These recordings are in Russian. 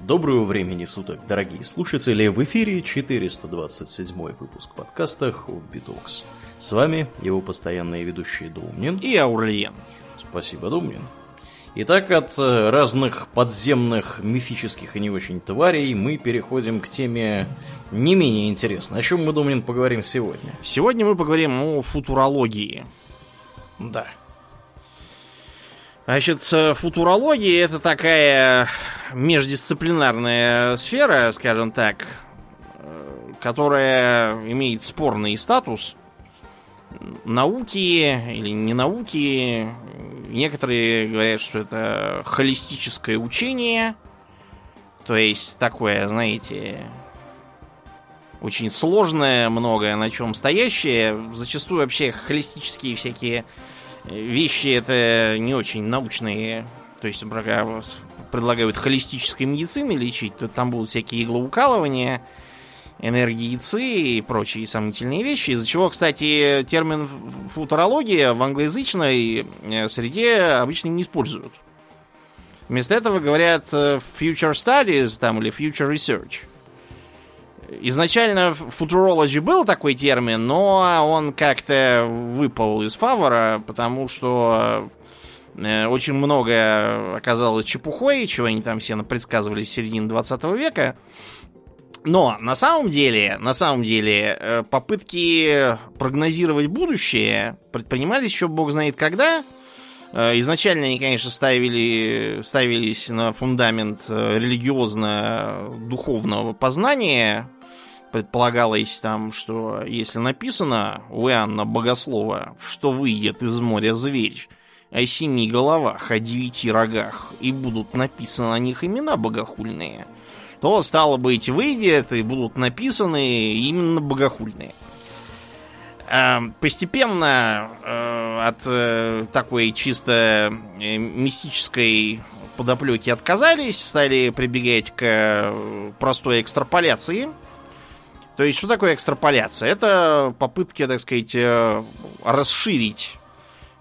Доброго времени суток, дорогие слушатели! В эфире 427 выпуск подкаста Хобби Докс. С вами его постоянные ведущие Думнин и Аурлиен. Спасибо, Думнин. Итак, от э, разных подземных мифических и не очень тварей мы переходим к теме не менее интересной. О чем мы, Думнин, поговорим сегодня? Сегодня мы поговорим о футурологии. Да. Значит, футурология это такая междисциплинарная сфера, скажем так, э, которая имеет спорный статус науки или не науки. Некоторые говорят, что это холистическое учение, то есть такое, знаете, очень сложное, многое на чем стоящее. Зачастую вообще холистические всякие вещи это не очень научные. То есть, предлагают холистической медицины лечить, то там будут всякие иглоукалывания, энергии ЦИ и прочие сомнительные вещи, из-за чего, кстати, термин футурология в англоязычной э, среде обычно не используют. Вместо этого говорят э, future studies там, или future research. Изначально futurology был такой термин, но он как-то выпал из фавора, потому что э, очень многое оказалось чепухой, чего они там все предсказывали с середины 20 века. Но на самом деле, на самом деле, э, попытки прогнозировать будущее предпринимались еще бог знает когда. Э, изначально они, конечно, ставили, ставились на фундамент религиозно-духовного познания, Предполагалось там, что если написано у Иоанна Богослова, что выйдет из моря зверь о семи головах, о девяти рогах, и будут написаны на них имена богохульные, то, стало быть, выйдет и будут написаны именно богохульные. А, постепенно э, от э, такой чисто э, мистической подоплеки отказались, стали прибегать к простой экстраполяции – то есть, что такое экстраполяция? Это попытки, так сказать, э, расширить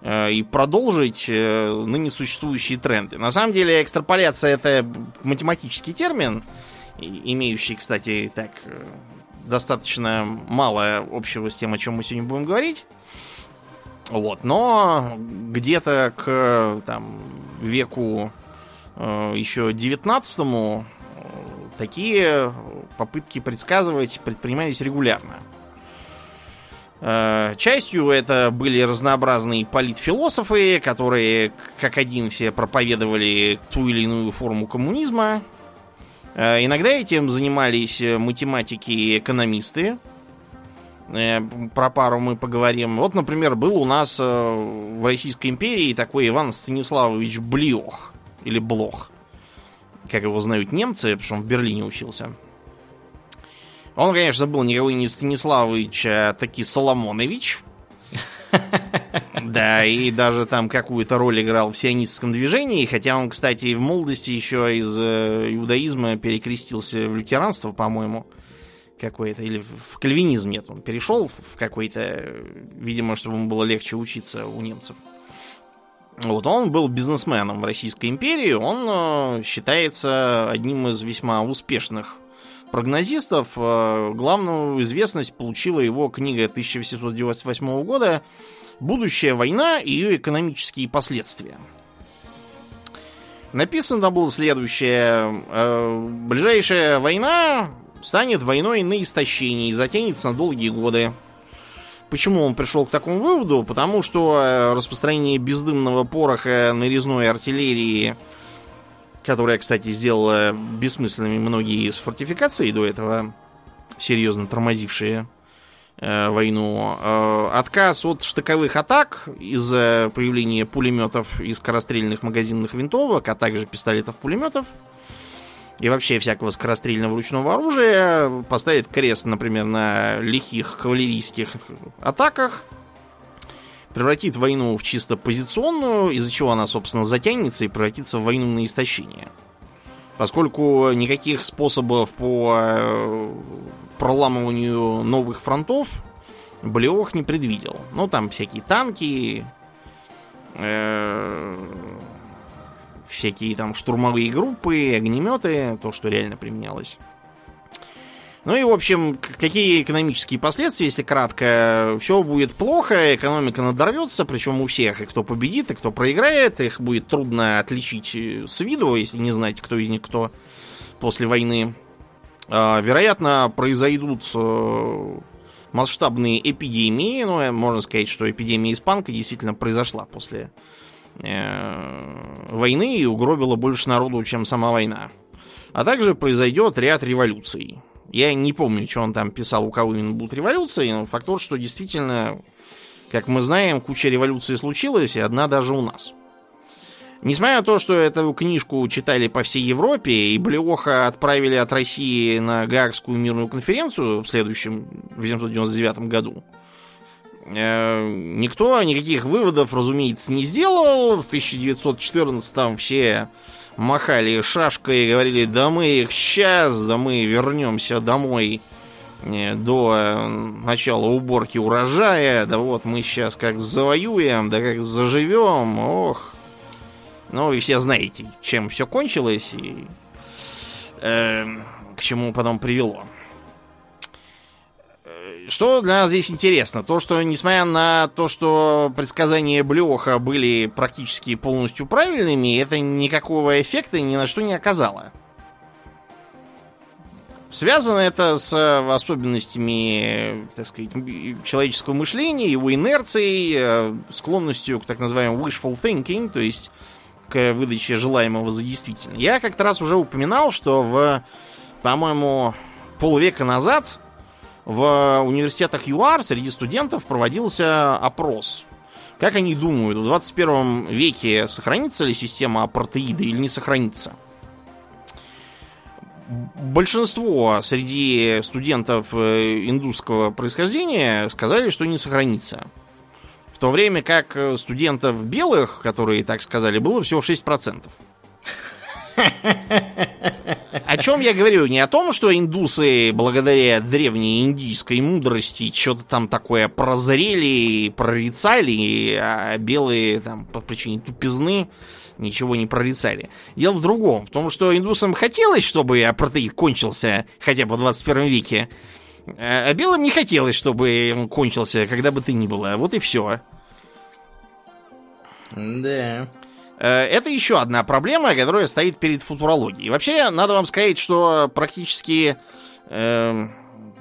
э, и продолжить э, ныне существующие тренды. На самом деле, экстраполяция это математический термин, имеющий, кстати, так достаточно мало общего с тем, о чем мы сегодня будем говорить. Вот, но где-то к там, веку еще 19 такие попытки предсказывать предпринимались регулярно. Э, частью это были разнообразные политфилософы, которые как один все проповедовали ту или иную форму коммунизма. Э, иногда этим занимались математики и экономисты. Э, про пару мы поговорим. Вот, например, был у нас в Российской империи такой Иван Станиславович Блиох. Или Блох. Как его знают немцы, потому что он в Берлине учился. Он, конечно, был никакой не Станиславович, а таки Соломонович. Да, и даже там какую-то роль играл в сионистском движении, хотя он, кстати, в молодости еще из э, иудаизма перекрестился в лютеранство, по-моему, какой-то, или в кальвинизм нет, он перешел в какой-то, видимо, чтобы ему было легче учиться у немцев. Вот он был бизнесменом в Российской империи, он э, считается одним из весьма успешных прогнозистов. Э, главную известность получила его книга 1898 года «Будущая война и ее экономические последствия». Написано было следующее. Э, ближайшая война станет войной на истощение и затянется на долгие годы. Почему он пришел к такому выводу? Потому что э, распространение бездымного пороха нарезной артиллерии которая, кстати, сделала бессмысленными многие из фортификаций до этого, серьезно тормозившие э, войну. Э, отказ от штыковых атак из-за появления пулеметов и скорострельных магазинных винтовок, а также пистолетов-пулеметов и вообще всякого скорострельного ручного оружия поставит крест, например, на лихих кавалерийских атаках – превратит войну в чисто позиционную, из-за чего она, собственно, затянется и превратится в войну на истощение. Поскольку никаких способов по э, проламыванию новых фронтов Блеох не предвидел. Ну, там всякие танки, э, всякие там штурмовые группы, огнеметы, то, что реально применялось. Ну и, в общем, какие экономические последствия, если кратко, все будет плохо, экономика надорвется, причем у всех, и кто победит, и кто проиграет, их будет трудно отличить э, с виду, если не знаете, кто из них кто после войны. А, вероятно, произойдут э, масштабные эпидемии, ну, э, можно сказать, что эпидемия испанка действительно произошла после войны и угробила больше народу, чем сама война. А также произойдет ряд революций. Я не помню, что он там писал, у кого именно будут революции, но факт тот, что действительно, как мы знаем, куча революций случилась, и одна даже у нас. Несмотря на то, что эту книжку читали по всей Европе, и Блеоха отправили от России на Гаагскую мирную конференцию в следующем, в 1999 году, э, никто никаких выводов, разумеется, не сделал. В 1914 все махали шашкой и говорили, да мы их сейчас, да мы вернемся домой э, до э, начала уборки урожая, да вот мы сейчас как завоюем, да как заживем, ох. Ну, вы все знаете, чем все кончилось и э, к чему потом привело. Что для нас здесь интересно? То, что несмотря на то, что предсказания Блеха были практически полностью правильными, это никакого эффекта ни на что не оказало. Связано это с особенностями, так сказать, человеческого мышления, его инерцией, э, склонностью к так называемому wishful thinking, то есть к выдаче желаемого за действительно. Я как-то раз уже упоминал, что в, по-моему, полвека назад в университетах ЮАР среди студентов проводился опрос. Как они думают, в 21 веке сохранится ли система апартеида или не сохранится? Большинство среди студентов э, индусского происхождения сказали, что не сохранится. В то время как студентов белых, которые так сказали, было всего 6%. О чем я говорю? Не о том, что индусы, благодаря древней индийской мудрости, что-то там такое прозрели, прорицали, а белые там по причине тупизны ничего не прорицали. Дело в другом. В том, что индусам хотелось, чтобы апартеид кончился хотя бы в 21 веке. А белым не хотелось, чтобы он кончился, когда бы ты ни было. Вот и все. Да. Э, это еще одна проблема, которая стоит перед футурологией. Вообще, надо вам сказать, что практически, э,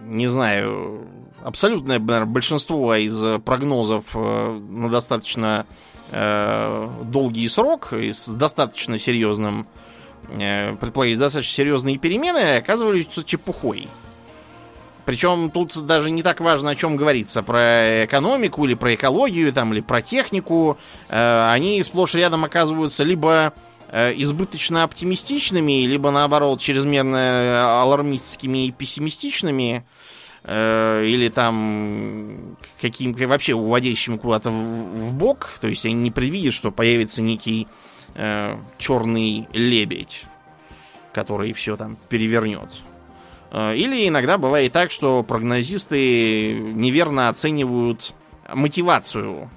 не знаю, абсолютное наверное, большинство из прогнозов э, на достаточно э, долгий срок и с достаточно серьезным, э, предположить, достаточно серьезные перемены оказываются чепухой. Причем тут даже не так важно, о чем говорится, про экономику или про экологию, там, или про технику. Э, они сплошь рядом оказываются либо э, избыточно оптимистичными, либо наоборот чрезмерно алармистскими и пессимистичными, э, или там каким вообще уводящими куда-то в, в бок. То есть они не предвидят, что появится некий э, черный лебедь, который все там перевернет. Э, или иногда бывает так, что прогнозисты неверно оценивают мотивацию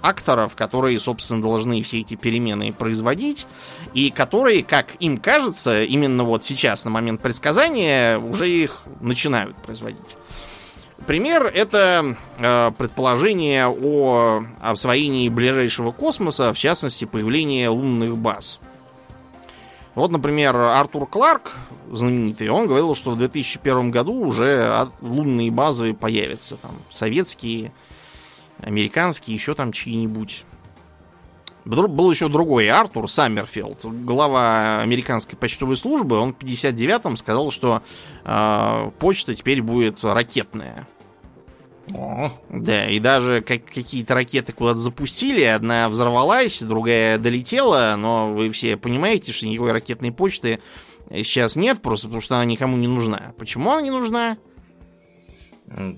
акторов, которые, собственно, должны все эти перемены производить, и которые, как им кажется, именно вот сейчас, на момент предсказания, уже их начинают производить. Пример это э, предположение о освоении ближайшего космоса, в частности, появление лунных баз. Вот, например, Артур Кларк, знаменитый, он говорил, что в 2001 году уже лунные базы появятся. Там советские, американские, еще там чьи-нибудь. Был еще другой Артур Саммерфилд, глава американской почтовой службы. Он в 59-м сказал, что э, почта теперь будет ракетная. О. Да, и даже как, какие-то ракеты куда-то запустили, одна взорвалась, другая долетела, но вы все понимаете, что никакой ракетной почты сейчас нет, просто потому что она никому не нужна. Почему она не нужна?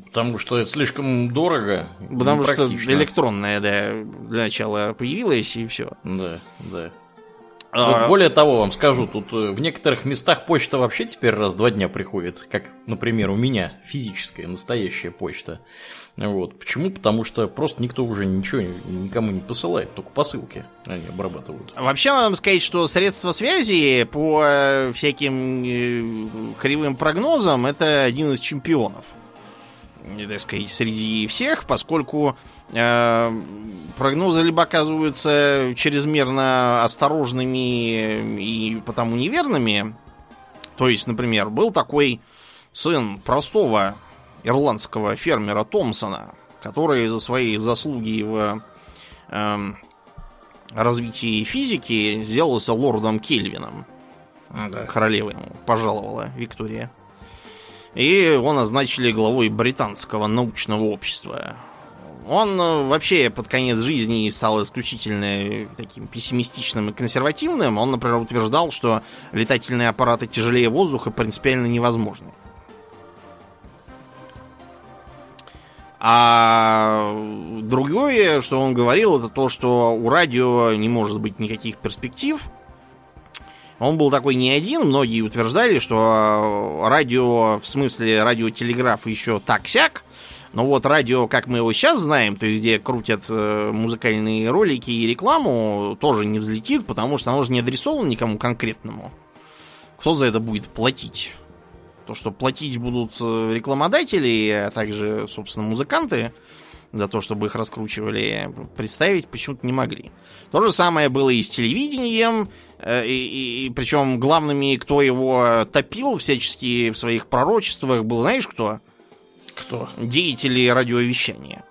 Потому что это слишком дорого. Потому что электронная, да, для начала появилась, и все. Да, да. Вот более того, вам скажу, тут э, в некоторых местах почта вообще теперь раз в два дня приходит, как, например, у меня физическая, настоящая почта. Вот. Почему? Потому что просто никто уже ничего никому не посылает, только посылки они обрабатывают. Вообще, надо сказать, что средства связи по э, всяким э, кривым прогнозам это один из чемпионов. Так сказать, среди всех, поскольку прогнозы либо оказываются чрезмерно осторожными и потому неверными. То есть, например, был такой сын простого ирландского фермера Томпсона, который за свои заслуги в э, развитии физики сделался лордом Кельвином. Да. Королева ему пожаловала Виктория. И его назначили главой британского научного общества. Он э, вообще под конец жизни стал исключительно таким пессимистичным и консервативным. Он, например, утверждал, что летательные аппараты тяжелее воздуха принципиально невозможны. А другое, что он говорил, это то, что у радио не может быть никаких перспектив. Он был такой не один, многие утверждали, что радио, в смысле радиотелеграф еще так-сяк, но вот радио, как мы его сейчас знаем, то есть где крутят э, музыкальные ролики и рекламу, тоже не взлетит, потому что оно же не адресовано никому конкретному. Кто за это будет платить? То, что платить будут э, рекламодатели, а также, собственно, музыканты за то, чтобы их раскручивали, представить почему-то не могли. То же самое было и с телевидением, э, и, и, причем главными, кто его топил всячески в своих пророчествах, был, знаешь, кто? Кто? Деятели радиовещания.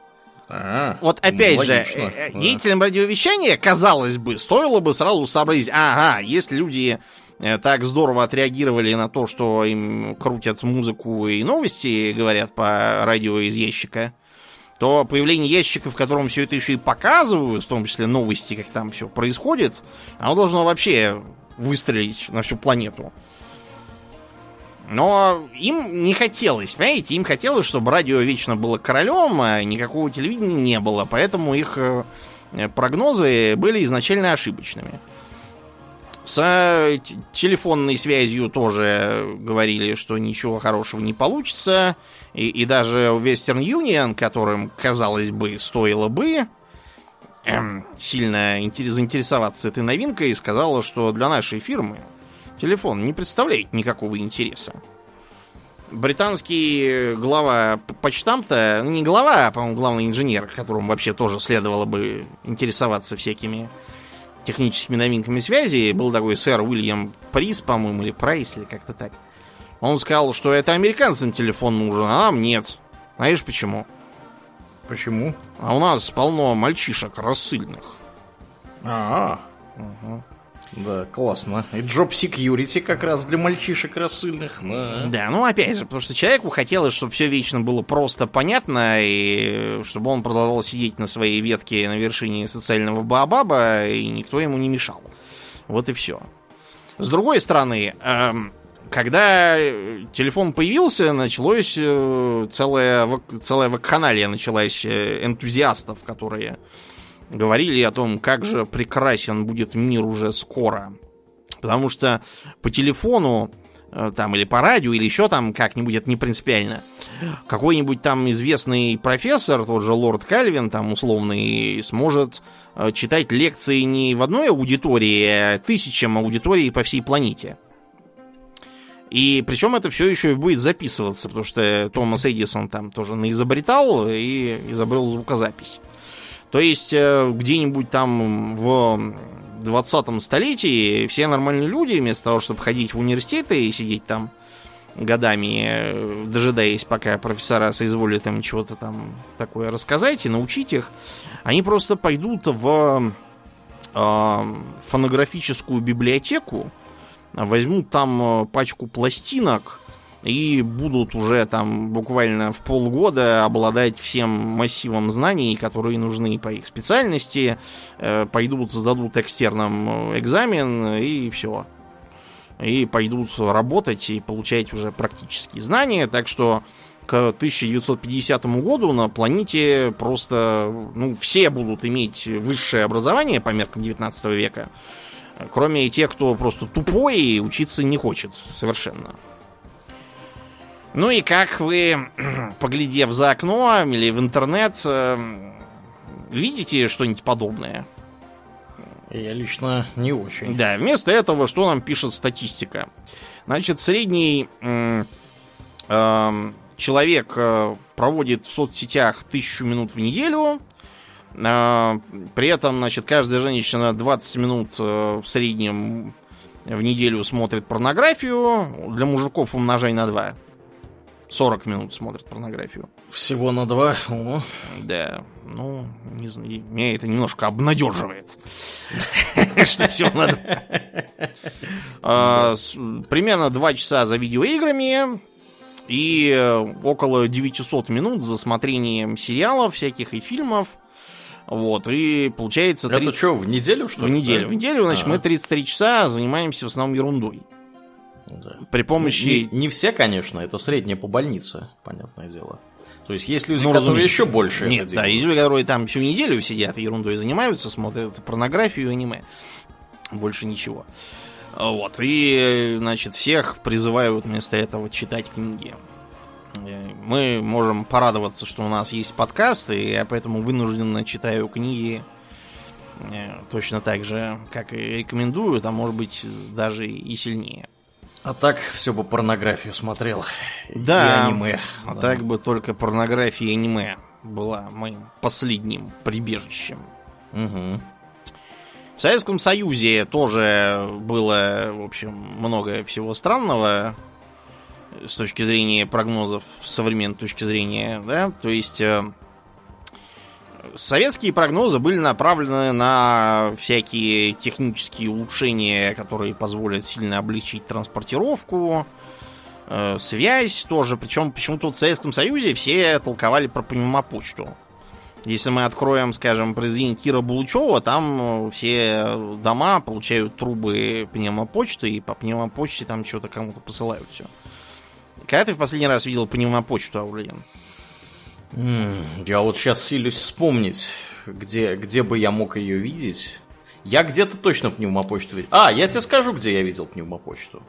А, вот опять ну, же, э, да. деятелям радиовещания, казалось бы, стоило бы сразу сообразить, ага, есть люди Э, так здорово отреагировали на то, что им крутят музыку и новости, говорят по радио из ящика, то появление ящика, в котором все это еще и показывают, в том числе новости, как там все происходит, оно должно вообще выстрелить на всю планету. Но им не хотелось, понимаете, им хотелось, чтобы радио вечно было королем, а никакого телевидения не было, поэтому их э, прогнозы были изначально ошибочными. С телефонной связью тоже говорили, что ничего хорошего не получится. И, и даже Western Union, которым, казалось бы, стоило бы эм, сильно заинтересоваться этой новинкой, сказала, что для нашей фирмы телефон не представляет никакого интереса. Британский глава почтамта, ну, не глава, а, по-моему, главный инженер, которому вообще тоже следовало бы интересоваться всякими техническими новинками связи был такой сэр Уильям Прис, по-моему, или Прайс, или как-то так. Он сказал, что это американцам телефон нужен, а нам нет. Знаешь почему? Почему? А у нас полно мальчишек рассыльных. А, -а. Угу. Да, классно. И Job Security как раз для мальчишек рассыльных. Да. да, ну опять же, потому что человеку хотелось, чтобы все вечно было просто понятно, и чтобы он продолжал сидеть на своей ветке на вершине социального баобаба, и никто ему не мешал. Вот и все. С другой стороны, эм, когда телефон появился, началось э, целая, целая вакханалия началась э, энтузиастов, которые говорили о том, как же прекрасен будет мир уже скоро. Потому что по телефону, э, там, или по радио, или еще там как-нибудь, это не принципиально. Какой-нибудь там известный профессор, тот же лорд Кальвин, там, условный, сможет э, читать лекции не в одной аудитории, а тысячам аудиторий по всей планете. И причем это все еще и будет записываться, потому что Томас Эдисон там тоже наизобретал и изобрел звукозапись. То есть э, где-нибудь там в 20 столетии все нормальные люди, вместо того, чтобы ходить в университеты и сидеть там годами, э, дожидаясь, пока профессора соизволят им чего-то там такое рассказать и научить их, они просто пойдут в э, фонографическую библиотеку, возьмут там э, пачку пластинок, и будут уже там буквально в полгода обладать всем массивом знаний, которые нужны по их специальности, э, пойдут, сдадут экстерном э, экзамен и все. И пойдут работать и получать уже практические знания, так что к 1950 году на планете просто ну, все будут иметь высшее образование по меркам 19 века. Кроме тех, кто просто тупой и учиться не хочет совершенно. Ну и как вы, поглядев за окно или в интернет, э, видите что-нибудь подобное? Я лично не очень. Да, вместо этого что нам пишет статистика? Значит, средний э, э, человек э, проводит в соцсетях тысячу минут в неделю. Э, при этом, значит, каждая женщина 20 минут э, в среднем в неделю смотрит порнографию. Для мужиков умножай на 2. 40 минут смотрит порнографию. Всего на два. О. Да, ну, не знаю, меня это немножко обнадеживает. Что всего на А, Примерно 2 часа за видеоиграми и около 900 минут за смотрением сериалов всяких и фильмов. Вот, и получается... Это что, в неделю, что В ли? неделю. В неделю, значит, мы 33 часа занимаемся в основном ерундой. Да. При Не, помощи... не все, конечно, это среднее по больнице, понятное дело. То есть есть люди, Ну, которые разумеется. еще больше Нет, это да, есть люди, которые там всю неделю сидят ерундой занимаются, смотрят порнографию и аниме. Больше ничего. Вот. И, значит, всех призывают вместо этого читать книги. Э, Мы можем порадоваться, что у нас есть подкасты, и я поэтому вынужденно читаю книги э, точно так же, как и рекомендую, а может быть даже и сильнее. А так все бы порнографию смотрел. Да, И аниме. А Да. так бы только порнография и аниме была моим последним прибежищем. Мгм. В Советском Союзе тоже было, в общем, много всего странного с точки зрения прогнозов, с современной точки зрения, да, то есть э, советские прогнозы были направлены на всякие технические улучшения, которые позволят сильно облегчить транспортировку, э, связь тоже, причем почему-то в Советском Союзе все толковали про пневмопочту. Если мы откроем, скажем, произведение Кира Булычева, там э, все дома получают трубы пневмопочты, и по пневмопочте там что-то кому-то посылают все. Когда ты в последний раз видел пневмопочту, Аурлиен? Я вот сейчас силюсь вспомнить, где, где бы я мог ее видеть. Я где-то точно пневмопочту видел. А, я тебе скажу, где я видел пневмопочту.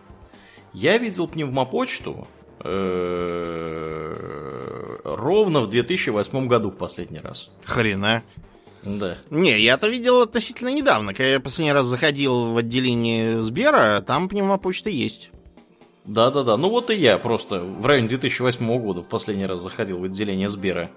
Я видел пневмопочту э, ровно в 2008 году в последний раз. Хрена. Да. Не, я-то видел относительно недавно. Когда я последний раз заходил в отделение Сбера, там пневмопочта есть. Да-да-да. Ну вот и я просто в районе 2008 года в последний раз заходил в отделение Сбера.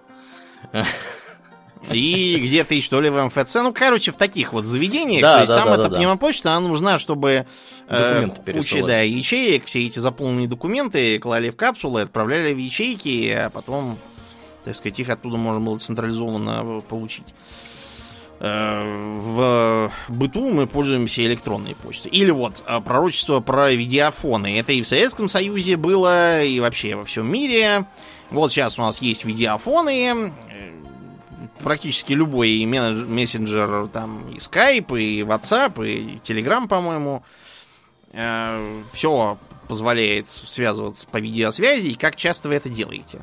И где-то что ли в МФЦ. Ну, короче, в таких вот заведениях. Да, то есть да, там да, эта да, пневмопочта, она нужна, чтобы э, Документы куча, пересылать. да, ячеек, все эти заполненные документы клали в капсулы, отправляли в ячейки, а потом, так сказать, их оттуда можно было централизованно получить. Э, В быту мы пользуемся электронной почтой. Или вот э, пророчество про видеофоны. Это и в Советском Союзе было, и вообще во всем мире. Вот сейчас у нас есть видеофоны. э, Практически любой мессенджер, там и Skype, и WhatsApp, и Telegram, по-моему. Все позволяет связываться по видеосвязи. И как часто вы это делаете?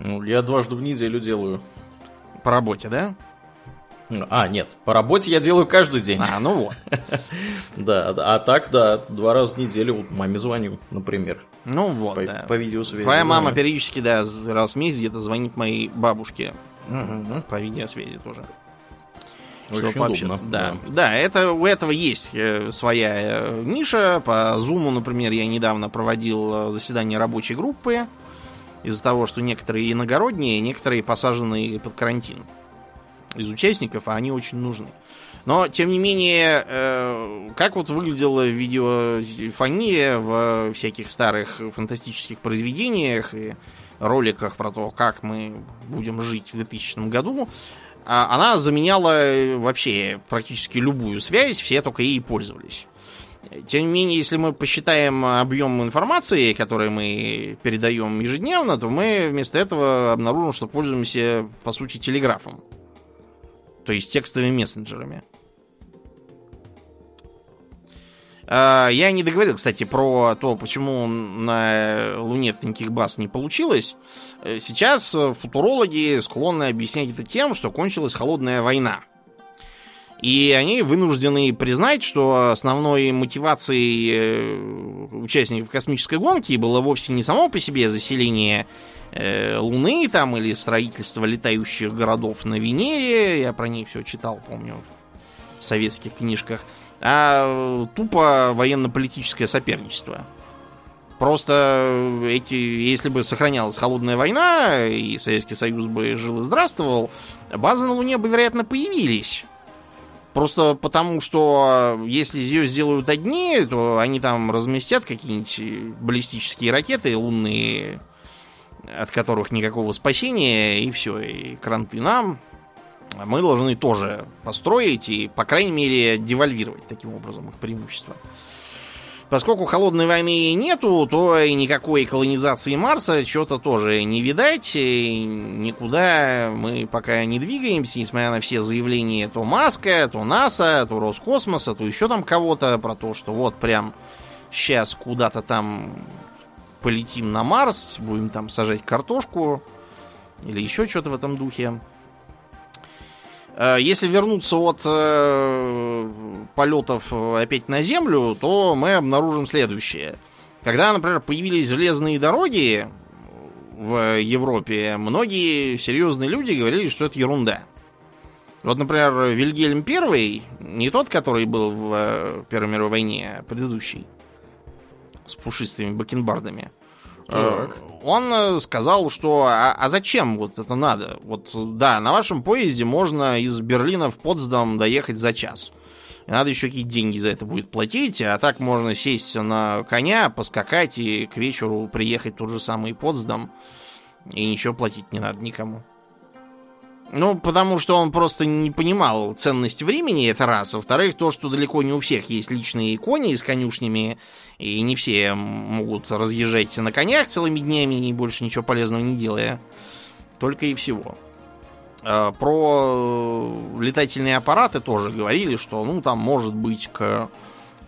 Ну, я дважды в неделю делаю. По работе, да? А, нет, по работе я делаю каждый день. А, ну вот. Да, а так, да, два раза в неделю маме звоню, например, Ну вот, по, да. по видеосвязи. Твоя да. мама периодически, да, раз в месяц где-то звонит моей бабушке. По видеосвязи тоже. Очень удобно. Да. да, это, у этого есть э, своя э, ниша. По Zoom, например, я недавно проводил э, заседание рабочей группы. Из-за того, что некоторые иногородние, некоторые посажены под карантин. Из участников, а они очень нужны. Но, тем не менее, э, как вот выглядела видеофония в всяких старых фантастических произведениях и роликах про то, как мы будем жить в 2000 году, а она заменяла э, вообще практически любую связь, все только ей пользовались. Тем не менее, если мы посчитаем объем информации, который мы передаем ежедневно, то мы вместо этого обнаружим, что пользуемся, по сути, телеграфом. То есть текстовыми мессенджерами. А, Я не договорил, кстати, про то, почему на Луне никаких баз не получилось. Э, Сейчас э, футурологи склонны объяснять это тем, что кончилась холодная война. И они вынуждены признать, что основной мотивацией э, участников космической гонки было вовсе не само по себе заселение э, Луны там или строительство летающих городов на Венере. Я про них все читал, помню, в советских книжках. А тупо военно-политическое соперничество. Просто эти, если бы сохранялась холодная война, и Советский Союз бы жил и здравствовал, базы на Луне бы, вероятно, появились. Просто потому, что если ее сделают одни, то они там разместят какие-нибудь баллистические ракеты лунные, от которых никакого спасения, и все, и кранты нам. Мы должны тоже построить и, по крайней мере, девальвировать таким образом их преимущество. Поскольку холодной войны нету, то и никакой колонизации Марса что-то тоже не видать. И никуда мы пока не двигаемся, несмотря на все заявления то Маска, то НАСА, то Роскосмоса, то еще там кого-то про то, что вот прям сейчас куда-то там полетим на Марс, будем там сажать картошку или еще что-то в этом духе. Э, если вернуться от э, полетов опять на Землю, то мы обнаружим следующее. Когда, например, появились железные дороги в Европе, многие серьезные люди говорили, что это ерунда. Вот, например, Вильгельм I, не тот, который был в э, Первой мировой войне, а предыдущий, с пушистыми бакенбардами – так. Он э, сказал, что а, а зачем вот это надо? Вот да, на вашем поезде можно из Берлина в Потсдам доехать за час. надо еще какие деньги за это будет платить, а так можно сесть на коня, поскакать и к вечеру приехать тот же самый Потсдам. И ничего платить не надо никому. Ну, потому что он просто не понимал ценность времени, это раз. Во-вторых, то, что далеко не у всех есть личные кони с конюшнями, и не все могут разъезжать на конях целыми днями и больше ничего полезного не делая. Только и всего. А, про летательные аппараты тоже говорили, что, ну, там, может быть, к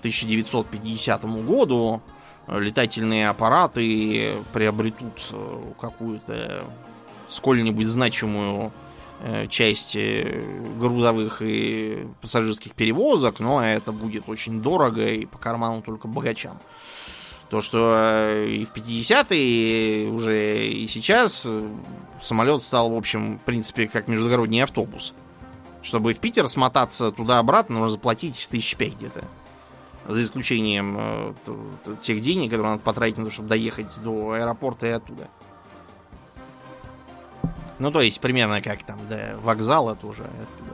1950 году летательные аппараты приобретут э, какую-то сколь-нибудь значимую Э, части грузовых и пассажирских перевозок, но это будет очень дорого и по карману только богачам. То, что э, и в 50-е, уже и сейчас э, самолет стал, в общем, в принципе, как междугородний автобус. Чтобы в Питер смотаться туда-обратно, нужно заплатить тысяч пять где-то. За исключением тех денег, которые надо потратить на то, чтобы доехать до аэропорта и оттуда. Ну, то есть, примерно как там до вокзала тоже оттуда.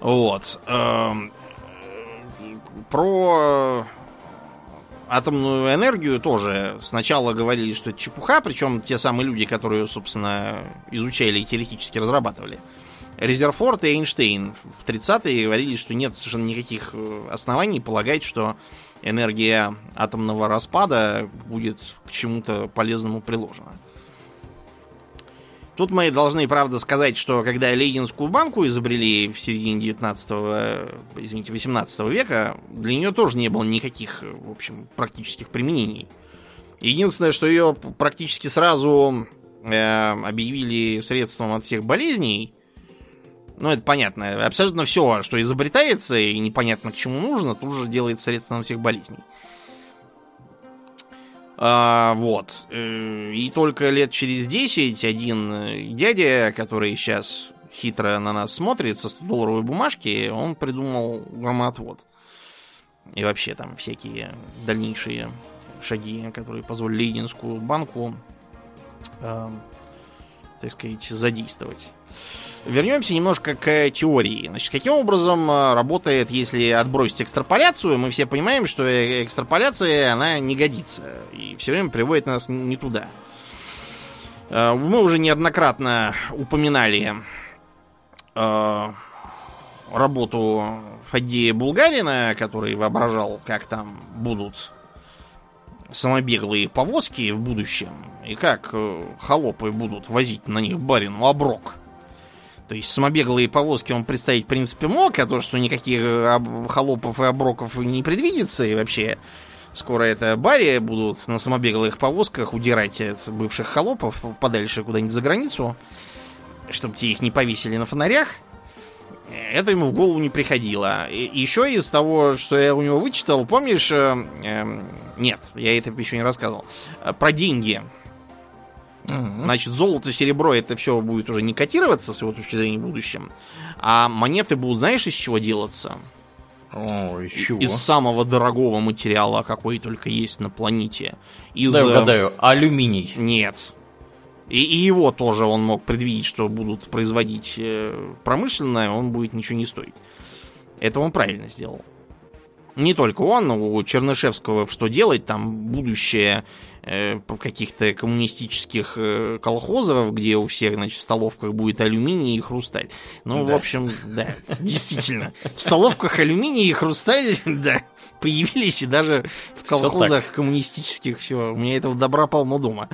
Вот. Эм, про атомную энергию тоже сначала говорили, что это чепуха, причем те самые люди, которые, собственно, изучали и теоретически разрабатывали. Резерфорд и Эйнштейн в 30-е говорили, что нет совершенно никаких э, оснований полагать, что энергия атомного распада будет к чему-то полезному приложена. Тут мы должны, правда, сказать, что когда Ленинскую банку изобрели в середине 19 извините, 18 века, для нее тоже не было никаких, в общем, практических применений. Единственное, что ее практически сразу э, объявили средством от всех болезней, ну, это понятно. Абсолютно все, что изобретается и непонятно к чему нужно, тут же делается средством всех болезней. А, вот. Э, и только лет через 10 один э, дядя, который сейчас хитро на нас смотрит со 100-долларовой бумажки, он придумал громоотвод. И вообще там всякие дальнейшие шаги, которые позволили Ленинскую банку, э, так сказать, задействовать. Вернемся немножко к теории. Значит, каким образом э, работает, если отбросить экстраполяцию? Мы все понимаем, что э, экстраполяция, она не годится. И все время приводит нас не туда. Э, мы уже неоднократно упоминали работу Фадея Булгарина, который воображал, как там будут самобеглые повозки в будущем, и как холопы будут возить на них барину оброк. То есть самобеглые повозки он представить в принципе мог, а то, что никаких э, холопов и оброков не предвидится, и вообще скоро это баре будут на самобеглых повозках удирать от бывших холопов подальше куда-нибудь за границу, чтобы те их не повесили на фонарях. Это ему в голову не приходило. И еще из того, что я у него вычитал, помнишь... Э, э, нет, я это еще не рассказывал. Э, про деньги. Угу. Значит, золото, серебро, это все будет уже не котироваться с его точки зрения в будущем. А монеты будут, знаешь, из чего делаться? О, из чего? Из самого дорогого материала, какой только есть на планете. Из... Да, угадаю, алюминий. Нет. И, и его тоже он мог предвидеть, что будут производить э, промышленное, он будет ничего не стоить. Это он правильно сделал. Не только он, но у Чернышевского что делать, там будущее э, каких-то коммунистических э, колхозов, где у всех, значит, в столовках будет алюминий и хрусталь. Ну, да. в общем, да, действительно. В столовках алюминий и хрусталь, да, появились, и даже в колхозах коммунистических все. У меня этого добра полно дома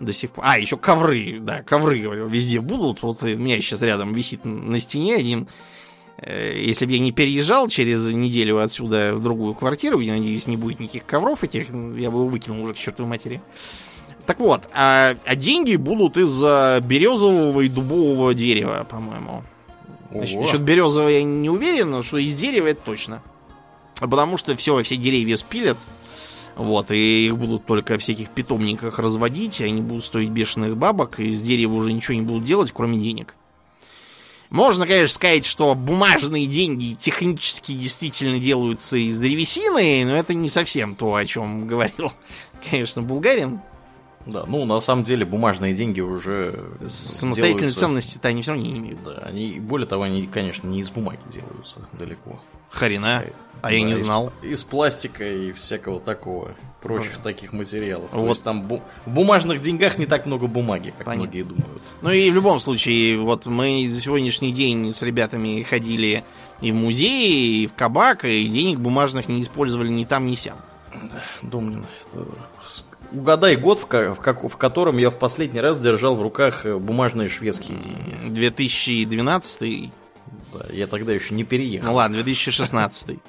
до сих пор. А, еще ковры, да, ковры, говорил, везде будут. Вот у меня сейчас рядом висит на стене один. Э, если бы я не переезжал через неделю отсюда в другую квартиру, я надеюсь, не будет никаких ковров этих, я бы его выкинул уже к чертовой матери. Так вот, а, а деньги будут из березового и дубового дерева, по-моему. Насчет березового я не уверен, но что из дерева это точно. Потому что все, все деревья спилят. Вот, и их будут только в всяких питомниках разводить, они будут стоить бешеных бабок, и из дерева уже ничего не будут делать, кроме денег. Можно, конечно, сказать, что бумажные деньги технически действительно делаются из древесины, но это не совсем то, о чем говорил, конечно, Булгарин. Да, ну на самом деле бумажные деньги уже самостоятельной делаются... ценности-то они все равно не имеют. Да, они, более того, они, конечно, не из бумаги делаются далеко. Харина. А да, я не знал. Из, из пластика и всякого такого, прочих да. таких материалов. Вот. То есть там бу- в бумажных деньгах не так много бумаги, как Понятно. многие думают. Ну и в любом случае, вот мы за сегодняшний день с ребятами ходили и в музей, и в кабак, и денег бумажных не использовали ни там, ни сям. Домнин, это... Угадай год, в, в, в котором я в последний раз держал в руках э, бумажные шведские деньги. 2012 да, я тогда еще не переехал. Ну ладно, 2016.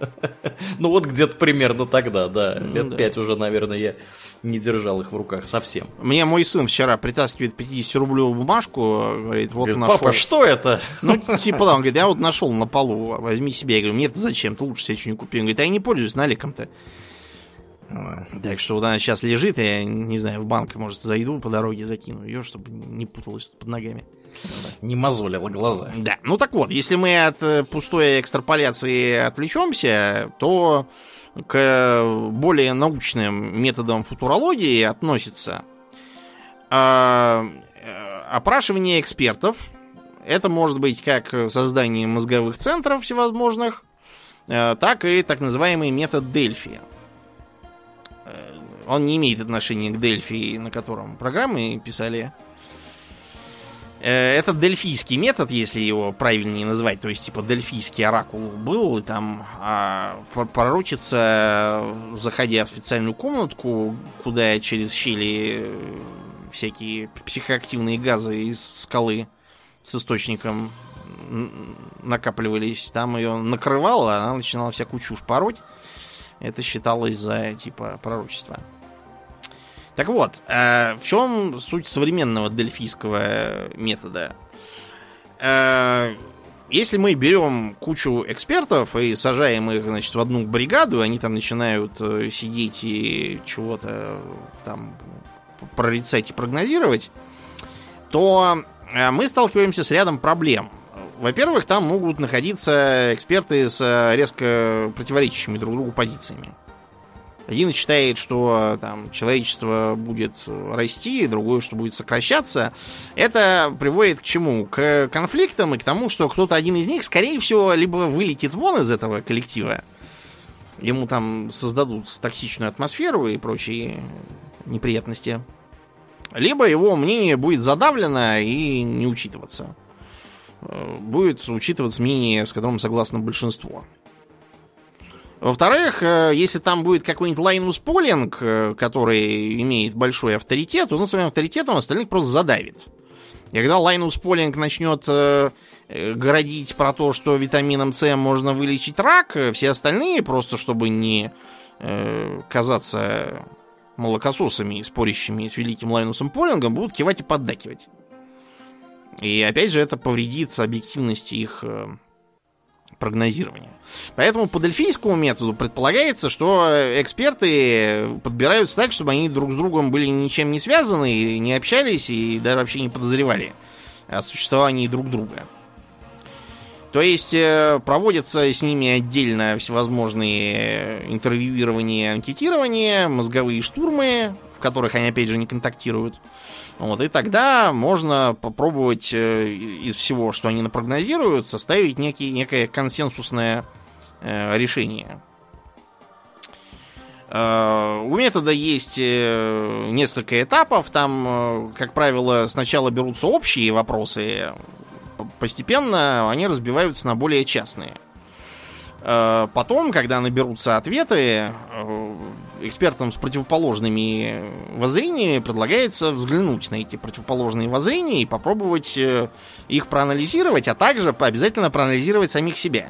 Ну вот где-то примерно тогда, да. Ну Лет пять уже, наверное, я не держал их в руках совсем. Мне мой сын вчера притаскивает 50-рублевую бумажку, говорит, вот нашел. Папа, что это? Ну, типа, он говорит, я вот нашел на полу, возьми себе. Я говорю, мне это зачем, ты лучше себе что-нибудь купи. Он говорит, а я не пользуюсь наликом-то. Так что вот она сейчас лежит, я не знаю, в банк, может, зайду по дороге, закину ее, чтобы не путалась под ногами. Не мозолила глаза. Да. Ну так вот, если мы от э, пустой экстраполяции отвлечемся, то к более научным методам футурологии относится а, э, опрашивание экспертов. Это может быть как создание мозговых центров всевозможных, э, так и так называемый метод Дельфи. Он не имеет отношения к Дельфи, на котором программы писали Э, этот дельфийский метод, если его правильнее назвать, то есть типа дельфийский оракул был, и там а, пророчится, заходя в специальную комнатку, куда через щели всякие психоактивные газы из скалы с источником накапливались, там ее накрывало, она начинала всякую чушь пороть. Это считалось за типа пророчество. Так вот, э, в чем суть современного дельфийского метода? Э, если мы берем кучу экспертов и сажаем их, значит, в одну бригаду, они там начинают э, сидеть и чего-то там прорицать и прогнозировать, то мы сталкиваемся с рядом проблем. Во-первых, там могут находиться эксперты с резко противоречащими друг другу позициями. Один считает, что там, человечество будет расти, другой, что будет сокращаться. Это приводит к чему? К конфликтам и к тому, что кто-то один из них, скорее всего, либо вылетит вон из этого коллектива, ему там создадут токсичную атмосферу и прочие неприятности, либо его мнение будет задавлено и не учитываться. Э, будет учитываться мнение, с которым согласно большинство. Во-вторых, э, если там будет какой-нибудь Лайнус Полинг, э, который имеет большой авторитет, он своим авторитетом остальных просто задавит. И когда Лайнус Полинг начнет э, городить про то, что витамином С можно вылечить рак, все остальные, просто чтобы не казаться молокососами, спорящими с великим Лайнусом Полингом, будут кивать и поддакивать. И опять же, это повредит объективности их прогнозирования. Поэтому по дельфийскому методу предполагается, что эксперты подбираются так, чтобы они друг с другом были ничем не связаны, не общались и даже вообще не подозревали о существовании друг друга. То есть э, проводятся с ними отдельно всевозможные интервьюирования, анкетирования, мозговые штурмы, в которых они опять же не контактируют. Вот, и тогда можно попробовать э, из всего, что они напрогнозируют, составить некий, некое консенсусное э, решение. Э, у метода есть несколько этапов. Там, как правило, сначала берутся общие вопросы, постепенно они разбиваются на более частные. Потом, когда наберутся ответы, экспертам с противоположными воззрениями предлагается взглянуть на эти противоположные воззрения и попробовать э, их проанализировать, а также обязательно проанализировать самих себя.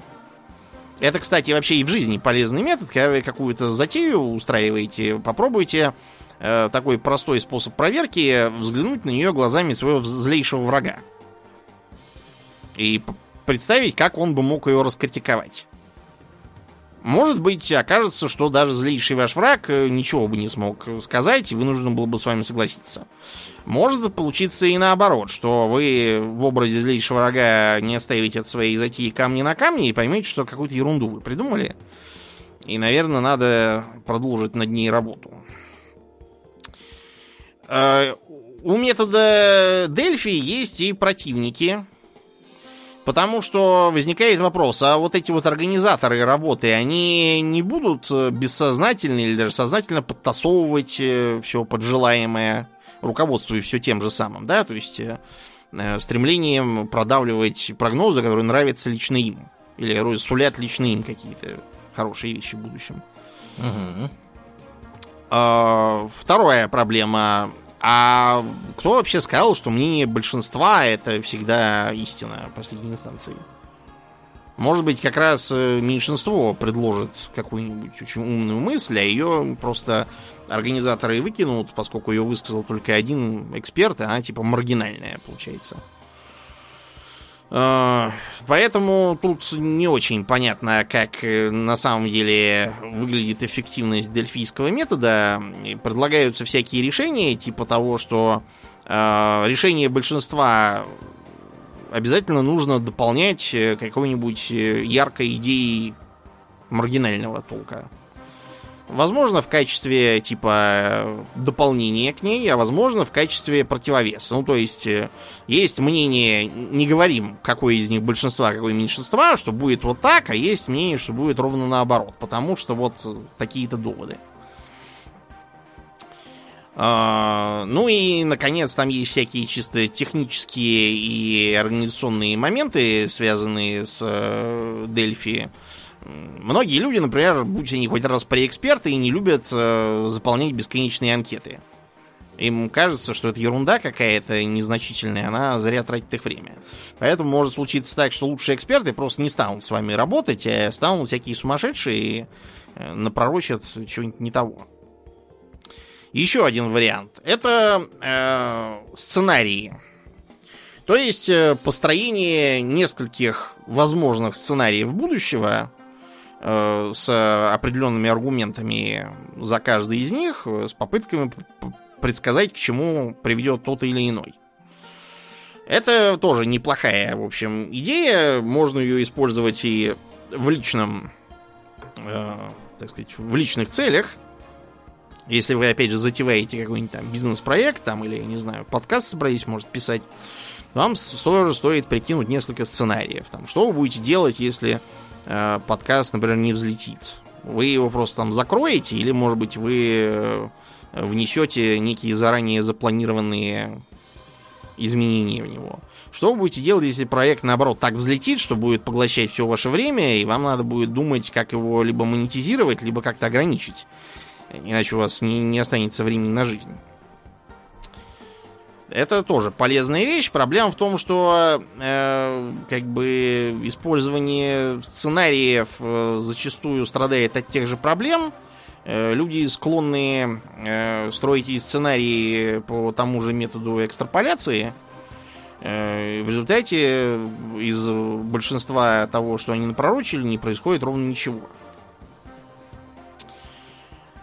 Это, кстати, вообще и в жизни полезный метод. Когда вы какую-то затею устраиваете, попробуйте э, такой простой способ проверки взглянуть на нее глазами своего злейшего врага. И представить, как он бы мог ее раскритиковать. Может быть, окажется, что даже злейший ваш враг э, ничего бы не смог сказать, и вынужден был бы с вами согласиться. Может получиться и наоборот, что вы в образе злейшего врага не оставите от своей затеи камни на камне и поймете, что какую-то ерунду вы придумали. И, наверное, надо продолжить над ней работу. Э, у метода Дельфи есть и противники, Потому что возникает вопрос, а вот эти вот организаторы работы, они не будут э, бессознательно или даже сознательно подтасовывать э, все поджелаемое руководствуя все тем же самым, да, то есть э, стремлением продавливать прогнозы, которые нравятся лично им. Или сулят лично им какие-то хорошие вещи в будущем. Угу. Вторая проблема а кто вообще сказал, что мнение большинства это всегда истина последней инстанции? Может быть, как раз э, меньшинство предложит какую-нибудь очень умную мысль, а ее просто организаторы выкинут, поскольку ее высказал только один эксперт, а она типа маргинальная получается. А, поэтому тут не очень понятно, как э, на самом деле выглядит эффективность дельфийского метода. Предлагаются всякие решения, типа того, что а, решение большинства обязательно нужно дополнять э, какой-нибудь э, яркой идеей маргинального толка. Возможно, в качестве типа дополнения к ней, а возможно, в качестве противовеса. Ну, то есть, э, есть мнение, не говорим, какое из них большинства, какое меньшинства, что будет вот так, а есть мнение, что будет ровно наоборот, потому что вот такие-то доводы. А, ну и, наконец, там есть всякие чисто технические и организационные моменты, связанные с э, Дельфи. Многие люди, например, будь они хоть раз преэксперты, и не любят э, заполнять бесконечные анкеты. Им кажется, что это ерунда какая-то незначительная, она зря тратит их время. Поэтому может случиться так, что лучшие эксперты просто не станут с вами работать, а станут всякие сумасшедшие и э, напророчат чего-нибудь не того. Еще один вариант. Это э, сценарии. То есть э, построение нескольких возможных сценариев будущего, с определенными аргументами за каждый из них, э, с попытками предсказать, к чему приведет тот или иной. Это тоже неплохая, в общем, идея. Можно ее использовать и в личном, э, так сказать, в личных целях. Если вы, опять же, затеваете какой-нибудь там бизнес-проект, там, или, не знаю, подкаст собрались, может, писать, вам тоже стоит прикинуть несколько сценариев. Там, что вы будете делать, если Э, подкаст, например, не взлетит. Вы его просто там закроете, или, может быть, вы э, внесете некие заранее запланированные изменения в него. Что вы будете делать, если проект, наоборот, так взлетит, что будет поглощать все ваше время, и вам надо будет думать, как его либо монетизировать, либо как-то ограничить. Иначе у вас не, не останется времени на жизнь. Это тоже полезная вещь. Проблема в том, что э, как бы использование сценариев э, зачастую страдает от тех же проблем. Э, люди склонны э, строить и сценарии по тому же методу экстраполяции. Э, в результате из большинства того, что они напророчили, не происходит ровно ничего.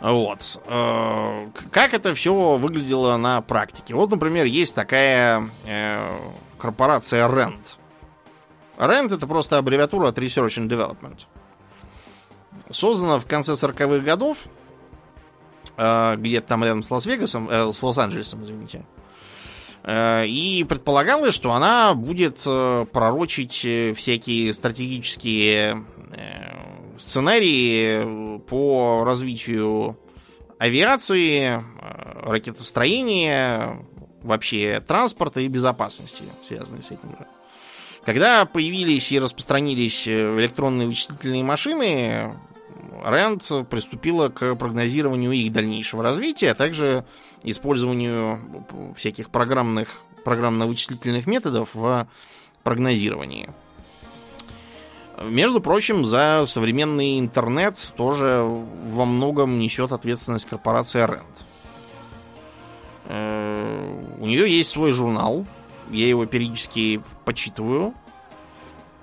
Вот. Э, как это все выглядело на практике? Вот, например, есть такая э, корпорация RAND. RAND это просто аббревиатура от Research and Development. Создана в конце 40-х годов, э, где-то там рядом с Лас-Вегасом, э, с Лос-Анджелесом, извините. И предполагалось, что она будет пророчить всякие стратегические сценарии по развитию авиации, э, ракетостроения, вообще транспорта и безопасности, связанные с этим же. Когда появились и распространились э, электронные вычислительные машины, Рэнд приступила к прогнозированию их дальнейшего развития, а также использованию всяких программных, программно-вычислительных методов в прогнозировании. Между прочим, за современный интернет тоже во многом несет ответственность корпорация Rand. Э, у нее есть свой журнал, я его периодически почитываю.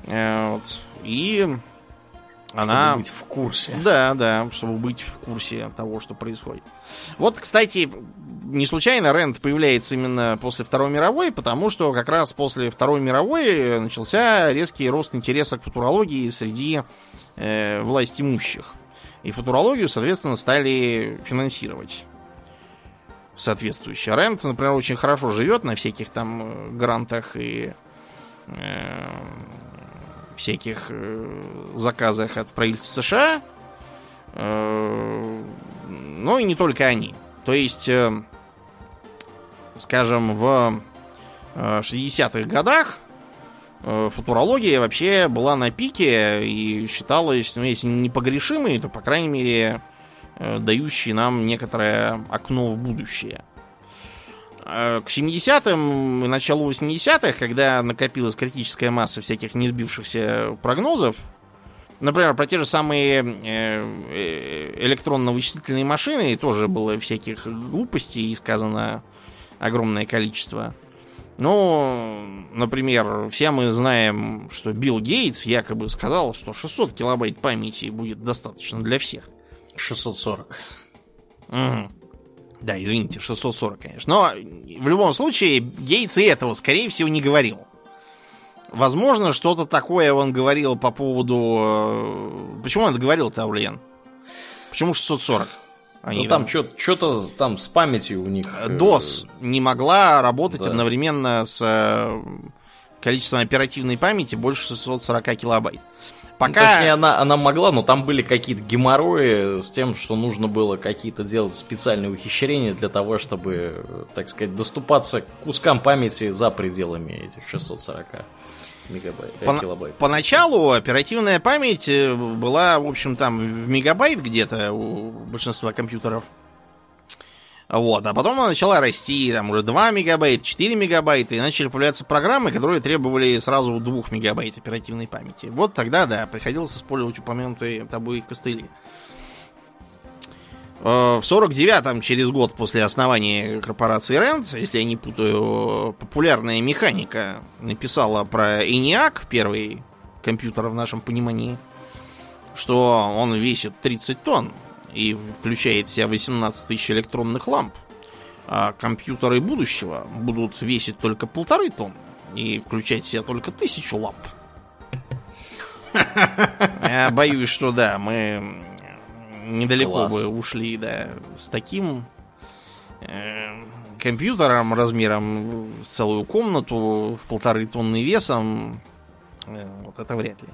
Э, вот. И она... Чтобы быть в курсе. Да, да, чтобы быть в курсе того, что происходит. Вот, кстати, не случайно Рэнд появляется именно после Второй мировой, потому что как раз после Второй мировой начался резкий рост интереса к футурологии среди э, власть имущих. И футурологию, соответственно, стали финансировать соответствующе. Рэнд, например, очень хорошо живет на всяких там э, грантах и э, всяких э, заказах от правительства США. Э, но и не только они. То есть, э, скажем, в 60-х годах футурология вообще была на пике и считалась, ну, если не непогрешимой, то, по крайней мере, дающей нам некоторое окно в будущее. Э, к 70-м и началу 80-х, когда накопилась критическая масса всяких не сбившихся прогнозов, например, про те же самые э, э, электронно-вычислительные машины тоже было всяких глупостей и сказано огромное количество. Ну, например, все мы знаем, что Билл Гейтс якобы сказал, что 600 килобайт памяти будет достаточно для всех. 640. Угу. Да, извините, 640, конечно. Но в любом случае, Гейтс и этого, скорее всего, не говорил. Возможно, что-то такое он говорил по поводу... Э, почему он это говорил-то? Почему 640? Они ну, там что-то там с памятью у них... DOS э, не могла работать да. одновременно с э, количеством оперативной памяти больше 640 килобайт. Пока... Ну, точнее, она, она могла, но там были какие-то геморрои с тем, что нужно было какие-то делать специальные ухищрения для того, чтобы, так сказать, доступаться к кускам памяти за пределами этих 640 мегабайт, По, килобайт. Поначалу оперативная память э, была, в общем, там в мегабайт где-то у большинства компьютеров. Вот, а потом она начала расти, там уже 2 мегабайта, 4 мегабайта, и начали появляться программы, которые требовали сразу 2 мегабайт оперативной памяти. Вот тогда, да, приходилось использовать упомянутые тобой костыли. Э, в 49-м, через год после основания корпорации Rand, если я не путаю, популярная механика написала про ENIAC, первый компьютер в нашем понимании, что он весит 30 тонн, и включает в себя 18 тысяч электронных ламп, а компьютеры будущего будут весить только полторы тонны и включать в себя только тысячу ламп. Я боюсь, что да, мы недалеко Класс. бы ушли, да, с таким э, компьютером размером целую комнату в полторы тонны весом. Э, вот это вряд ли.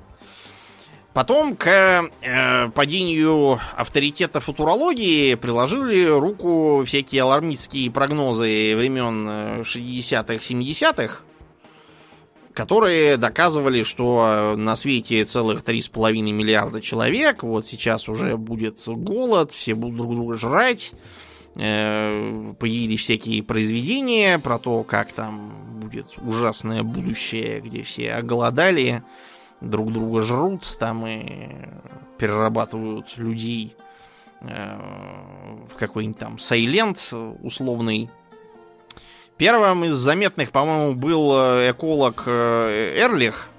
Потом к э, падению авторитета футурологии приложили руку всякие алармистские прогнозы времен 60-х, э, 70-х, которые доказывали, что на свете целых 3,5 миллиарда человек, вот сейчас уже будет голод, все будут друг друга жрать, э, появились всякие произведения про то, как там будет ужасное будущее, где все оголодали, друг друга жрут там и перерабатывают людей э, в какой-нибудь там Сайлент условный. Первым из заметных, по-моему, был э, эколог э, Эрлих,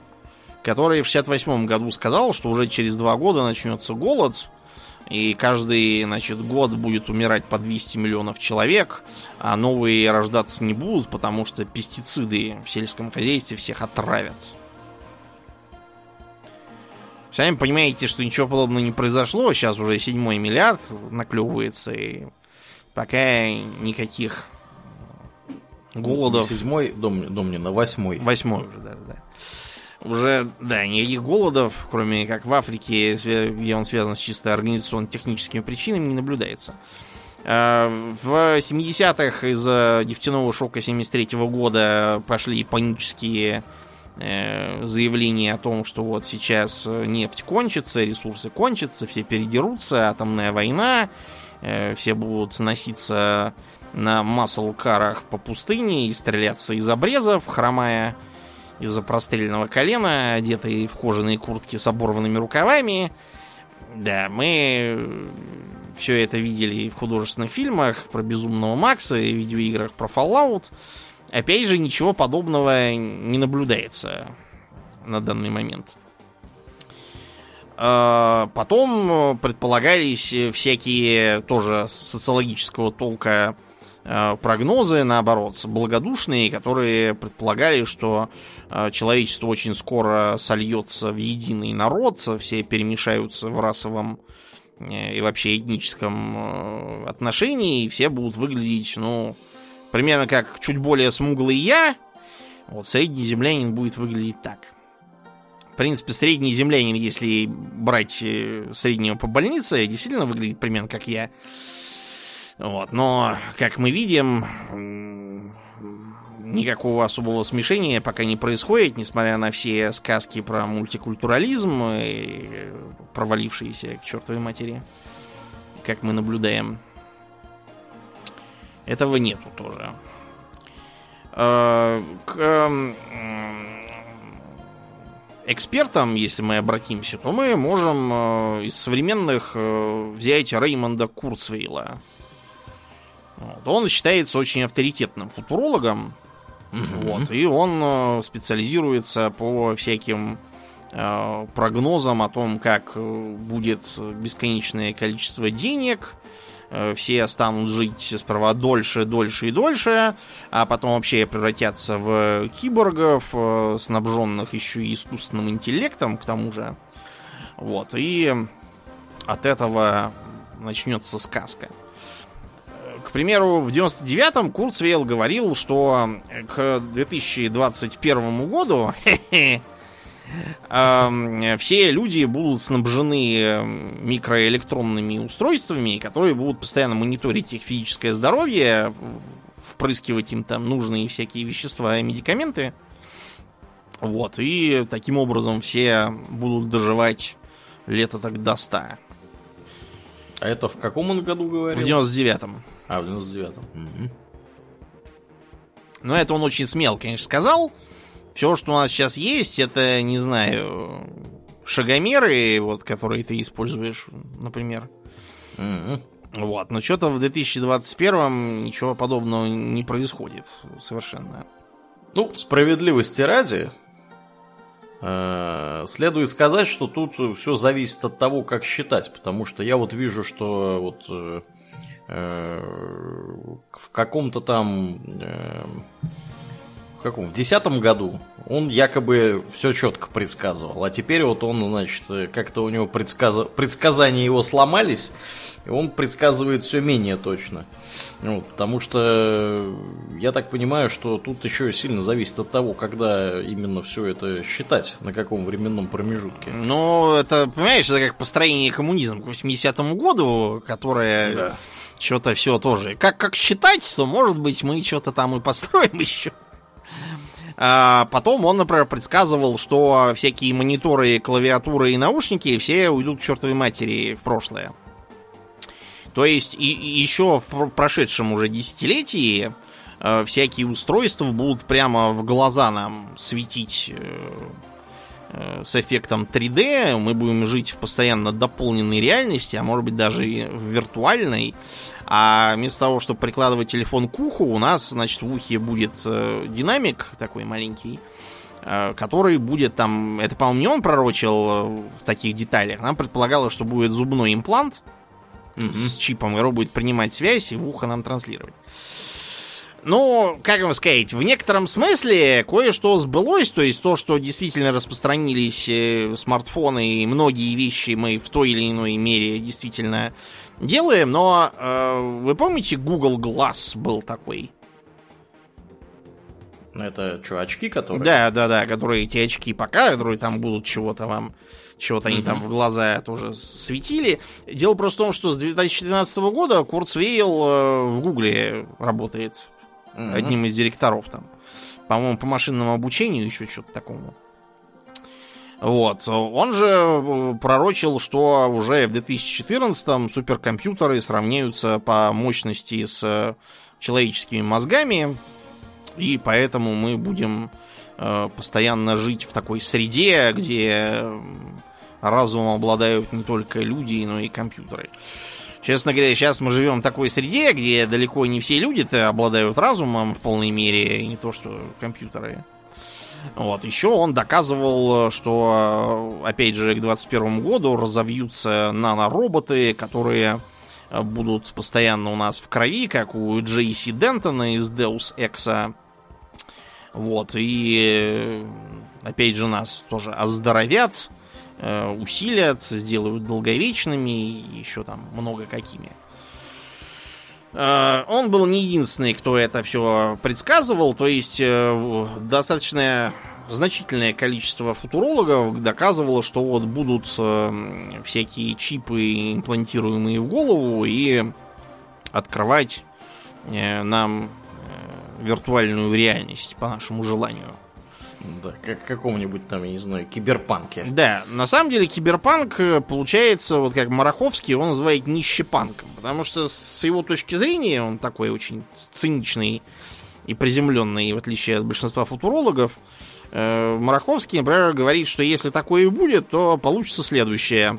который в 68 году сказал, что уже через два года начнется голод, и каждый, значит, год будет умирать по 200 миллионов человек, а новые рождаться не будут, потому что пестициды в сельском хозяйстве всех отравят. Сами понимаете, что ничего подобного не произошло. Сейчас уже седьмой миллиард наклевывается, и пока никаких голодов... Седьмой, дом, дом не на восьмой. Восьмой уже даже, да. Уже, да, никаких голодов, кроме как в Африке, где он связан с чисто организационно-техническими причинами, не наблюдается. А, в 70-х из-за нефтяного шока 73 -го года пошли панические э, заявления о том, что вот сейчас нефть кончится, ресурсы кончатся, все передерутся, атомная война, э, все будут носиться на масл-карах по пустыне и стреляться из обрезов, хромая из-за простреленного колена, одетые в кожаные куртки с оборванными рукавами. Да, мы все это видели в художественных фильмах про Безумного Макса и видеоиграх про Fallout. Опять же, ничего подобного не наблюдается на данный момент. А, потом предполагались всякие тоже социологического толка Э, прогнозы, наоборот, благодушные, которые предполагали, что э, человечество очень скоро сольется в единый народ, все перемешаются в расовом э, и вообще этническом отношении, и все будут выглядеть, ну, примерно как чуть более смуглый я, вот средний землянин будет выглядеть так. В принципе, средний землянин, если брать среднего по больнице, действительно выглядит примерно как я. Вот, но, как мы видим, никакого особого смешения пока не происходит, несмотря на все сказки про мультикультурализм, и провалившиеся к чертовой матери, как мы наблюдаем. Этого нету тоже. А, к экспертам, если мы обратимся, то мы можем э, из современных э, взять Реймонда Курцвейла, вот. Он считается очень авторитетным футурологом. Mm-hmm. Вот, и он э, специализируется по всяким э, прогнозам о том, как э, будет бесконечное количество денег, э, все станут жить справа дольше, дольше и дольше, а потом вообще превратятся в киборгов, э, снабженных еще и искусственным интеллектом, к тому же. Вот, и от этого начнется сказка примеру, в 99-м Курцвейл говорил, что к 2021 году эм, все люди будут снабжены эм, микроэлектронными устройствами, которые будут постоянно мониторить их физическое здоровье, впрыскивать им там нужные всякие вещества и медикаменты. Вот, и таким образом все будут доживать лето так до 100. А это в каком он году говорил? В 99-м. А, в 99-м. Угу. Но это он очень смел, конечно, сказал. Все, что у нас сейчас есть, это, не знаю, шагомеры, вот, которые ты используешь, например. Угу. Вот, но что-то в 2021 ничего подобного не происходит совершенно. Ну, справедливости ради, э, следует сказать, что тут все зависит от того, как считать, потому что я вот вижу, что вот Э, в каком-то там э, в каком в десятом году он якобы все четко предсказывал, а теперь вот он, значит, как-то у него предсказ... предсказания его сломались, и он предсказывает все менее точно. Вот, потому что я так понимаю, что тут еще сильно зависит от того, когда именно все это считать, на каком временном промежутке. Ну, это, понимаешь, это как построение коммунизма к 80-му году, которое да что-то все тоже. Как, как считать, то, может быть, мы что-то там и построим еще. А потом он, например, предсказывал, что всякие мониторы, клавиатуры и наушники все уйдут к чертовой матери в прошлое. То есть и, и еще в прошедшем уже десятилетии э, всякие устройства будут прямо в глаза нам светить э, с эффектом 3D, мы будем жить в постоянно дополненной реальности, а может быть даже и в виртуальной. А вместо того, чтобы прикладывать телефон к уху, у нас, значит, в ухе будет э, динамик такой маленький, э, который будет там... Это, по-моему, не он пророчил э, в таких деталях. Нам предполагалось, что будет зубной имплант mm-hmm. с чипом, и будет принимать связь и в ухо нам транслировать. Ну, как вам сказать, в некотором смысле кое-что сбылось, то есть то, что действительно распространились э, смартфоны и многие вещи мы в той или иной мере действительно делаем, но э, вы помните, Google Glass был такой? Ну, это что, очки, которые? Да, да, да, которые эти очки пока, которые там будут чего-то вам, чего-то они там в глаза тоже светили. Дело просто в том, что с 2012 года Курцвейл э, в Гугле работает mm-hmm. одним из директоров там. По-моему, по машинному обучению еще что-то такому. Вот. Он же э, пророчил, что уже в 2014-м суперкомпьютеры сравняются по мощности с человеческими мозгами, и поэтому мы будем э, постоянно жить в такой среде, где разумом обладают не только люди, но и компьютеры. Честно говоря, сейчас мы живем в такой среде, где далеко не все люди-то обладают разумом в полной мере, и не то что компьютеры. Вот. Еще он доказывал, что, опять же, к 2021 году разовьются нанороботы, которые будут постоянно у нас в крови, как у Джейси Дентона из Deus Ex. Вот. И, опять же, нас тоже оздоровят усилят, сделают долговечными и еще там много какими. Э, он был не единственный, кто это все предсказывал, то есть э, достаточно значительное количество футурологов доказывало, что вот будут всякие чипы, имплантируемые в голову, и открывать нам виртуальную реальность по нашему желанию. Да, как какому-нибудь там, я не знаю, киберпанке. Да, на самом деле киберпанк э, получается, вот как Мараховский, он называет нищепанком. Потому что с его точки зрения, он такой очень циничный и приземленный, в отличие от большинства футурологов. Э, Мараховский, например, говорит, что если такое и будет, то получится следующее.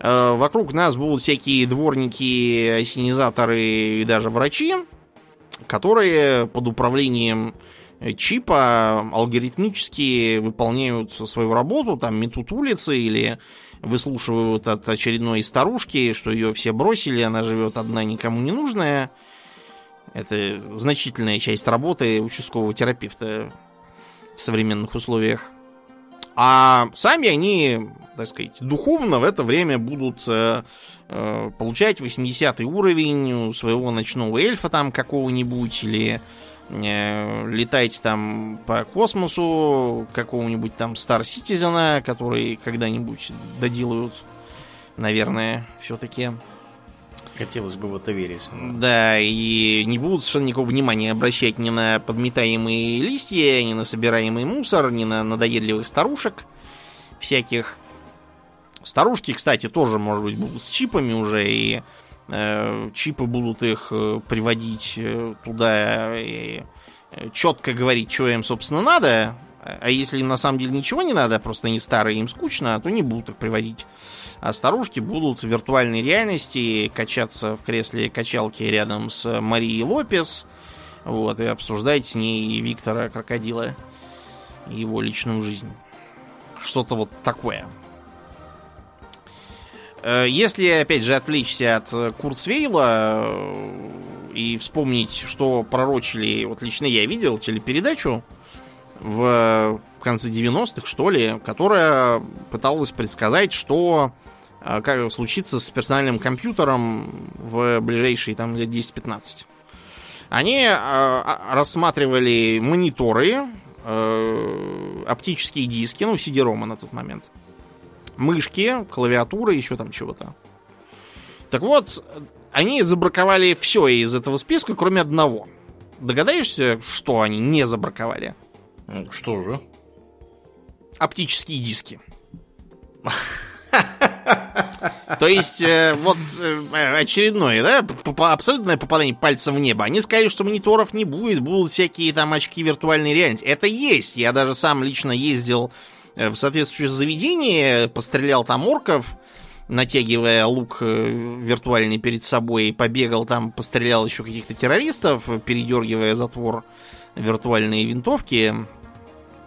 Э, вокруг нас будут всякие дворники, осенизаторы и даже врачи, которые под управлением чипа алгоритмически выполняют свою работу, там метут улицы или выслушивают от очередной старушки, что ее все бросили, она живет одна, никому не нужная. Это значительная часть работы участкового терапевта в современных условиях. А сами они, так сказать, духовно в это время будут э, э, получать 80 уровень у своего ночного эльфа там какого-нибудь или э, летать там по космосу какого-нибудь там Star Citizen, который когда-нибудь доделают, наверное, все-таки. Хотелось бы в это верить. Да, и не будут совершенно никакого внимания обращать ни на подметаемые листья, ни на собираемый мусор, ни на надоедливых старушек всяких. Старушки, кстати, тоже, может быть, будут с чипами уже, и чипы будут их э, приводить э, туда и четко говорить, что им, собственно, надо. А если им на самом деле ничего не надо, просто они старые, им скучно, то не будут их приводить. А старушки будут в виртуальной реальности качаться в кресле качалки рядом с Марией Лопес, вот, и обсуждать с ней Виктора Крокодила и его личную жизнь. Что-то вот такое. Э, если, опять же, отвлечься от э, Курцвейла э, и вспомнить, что пророчили, вот лично я видел телепередачу в конце 90-х, что ли, которая пыталась предсказать, что как случится с персональным компьютером в ближайшие там лет 10-15. Они рассматривали мониторы, оптические диски, ну, CD-ROM на тот момент – мышки, клавиатуры, еще там чего-то. Так вот, они забраковали все из этого списка, кроме одного. Догадаешься, что они не забраковали? Что же? Оптические диски. То есть, э, вот э, очередное, да, абсолютное попадание пальцем в небо. Они сказали, что мониторов не будет, будут всякие там очки виртуальной реальности. Это есть. Я даже сам лично ездил в соответствующее заведение, пострелял там орков, натягивая лук э, виртуальный перед собой, побегал там, пострелял еще каких-то террористов, передергивая затвор виртуальные винтовки.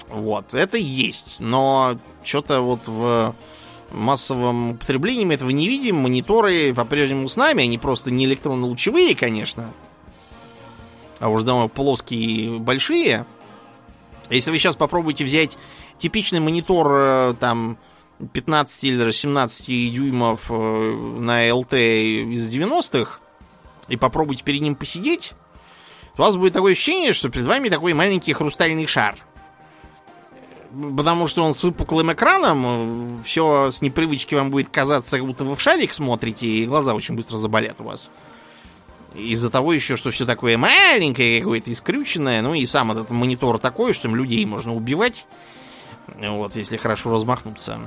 Вот, это есть. Но что-то вот в массовом употреблении мы этого не видим. Мониторы по-прежнему с нами, они просто не электронно-лучевые, конечно. А уж дома плоские большие. Если вы сейчас попробуете взять типичный монитор э, там 15 или даже 17 дюймов э, на ЛТ из 90-х и попробуйте перед ним посидеть, у вас будет такое ощущение, что перед вами такой маленький хрустальный шар. Потому что он с выпуклым экраном, все с непривычки вам будет казаться, будто вы в шарик смотрите, и глаза очень быстро заболят у вас. Из-за того еще, что все такое маленькое, какое-то искрюченное, ну и сам этот монитор такой, что им людей можно убивать, вот, если хорошо размахнуться.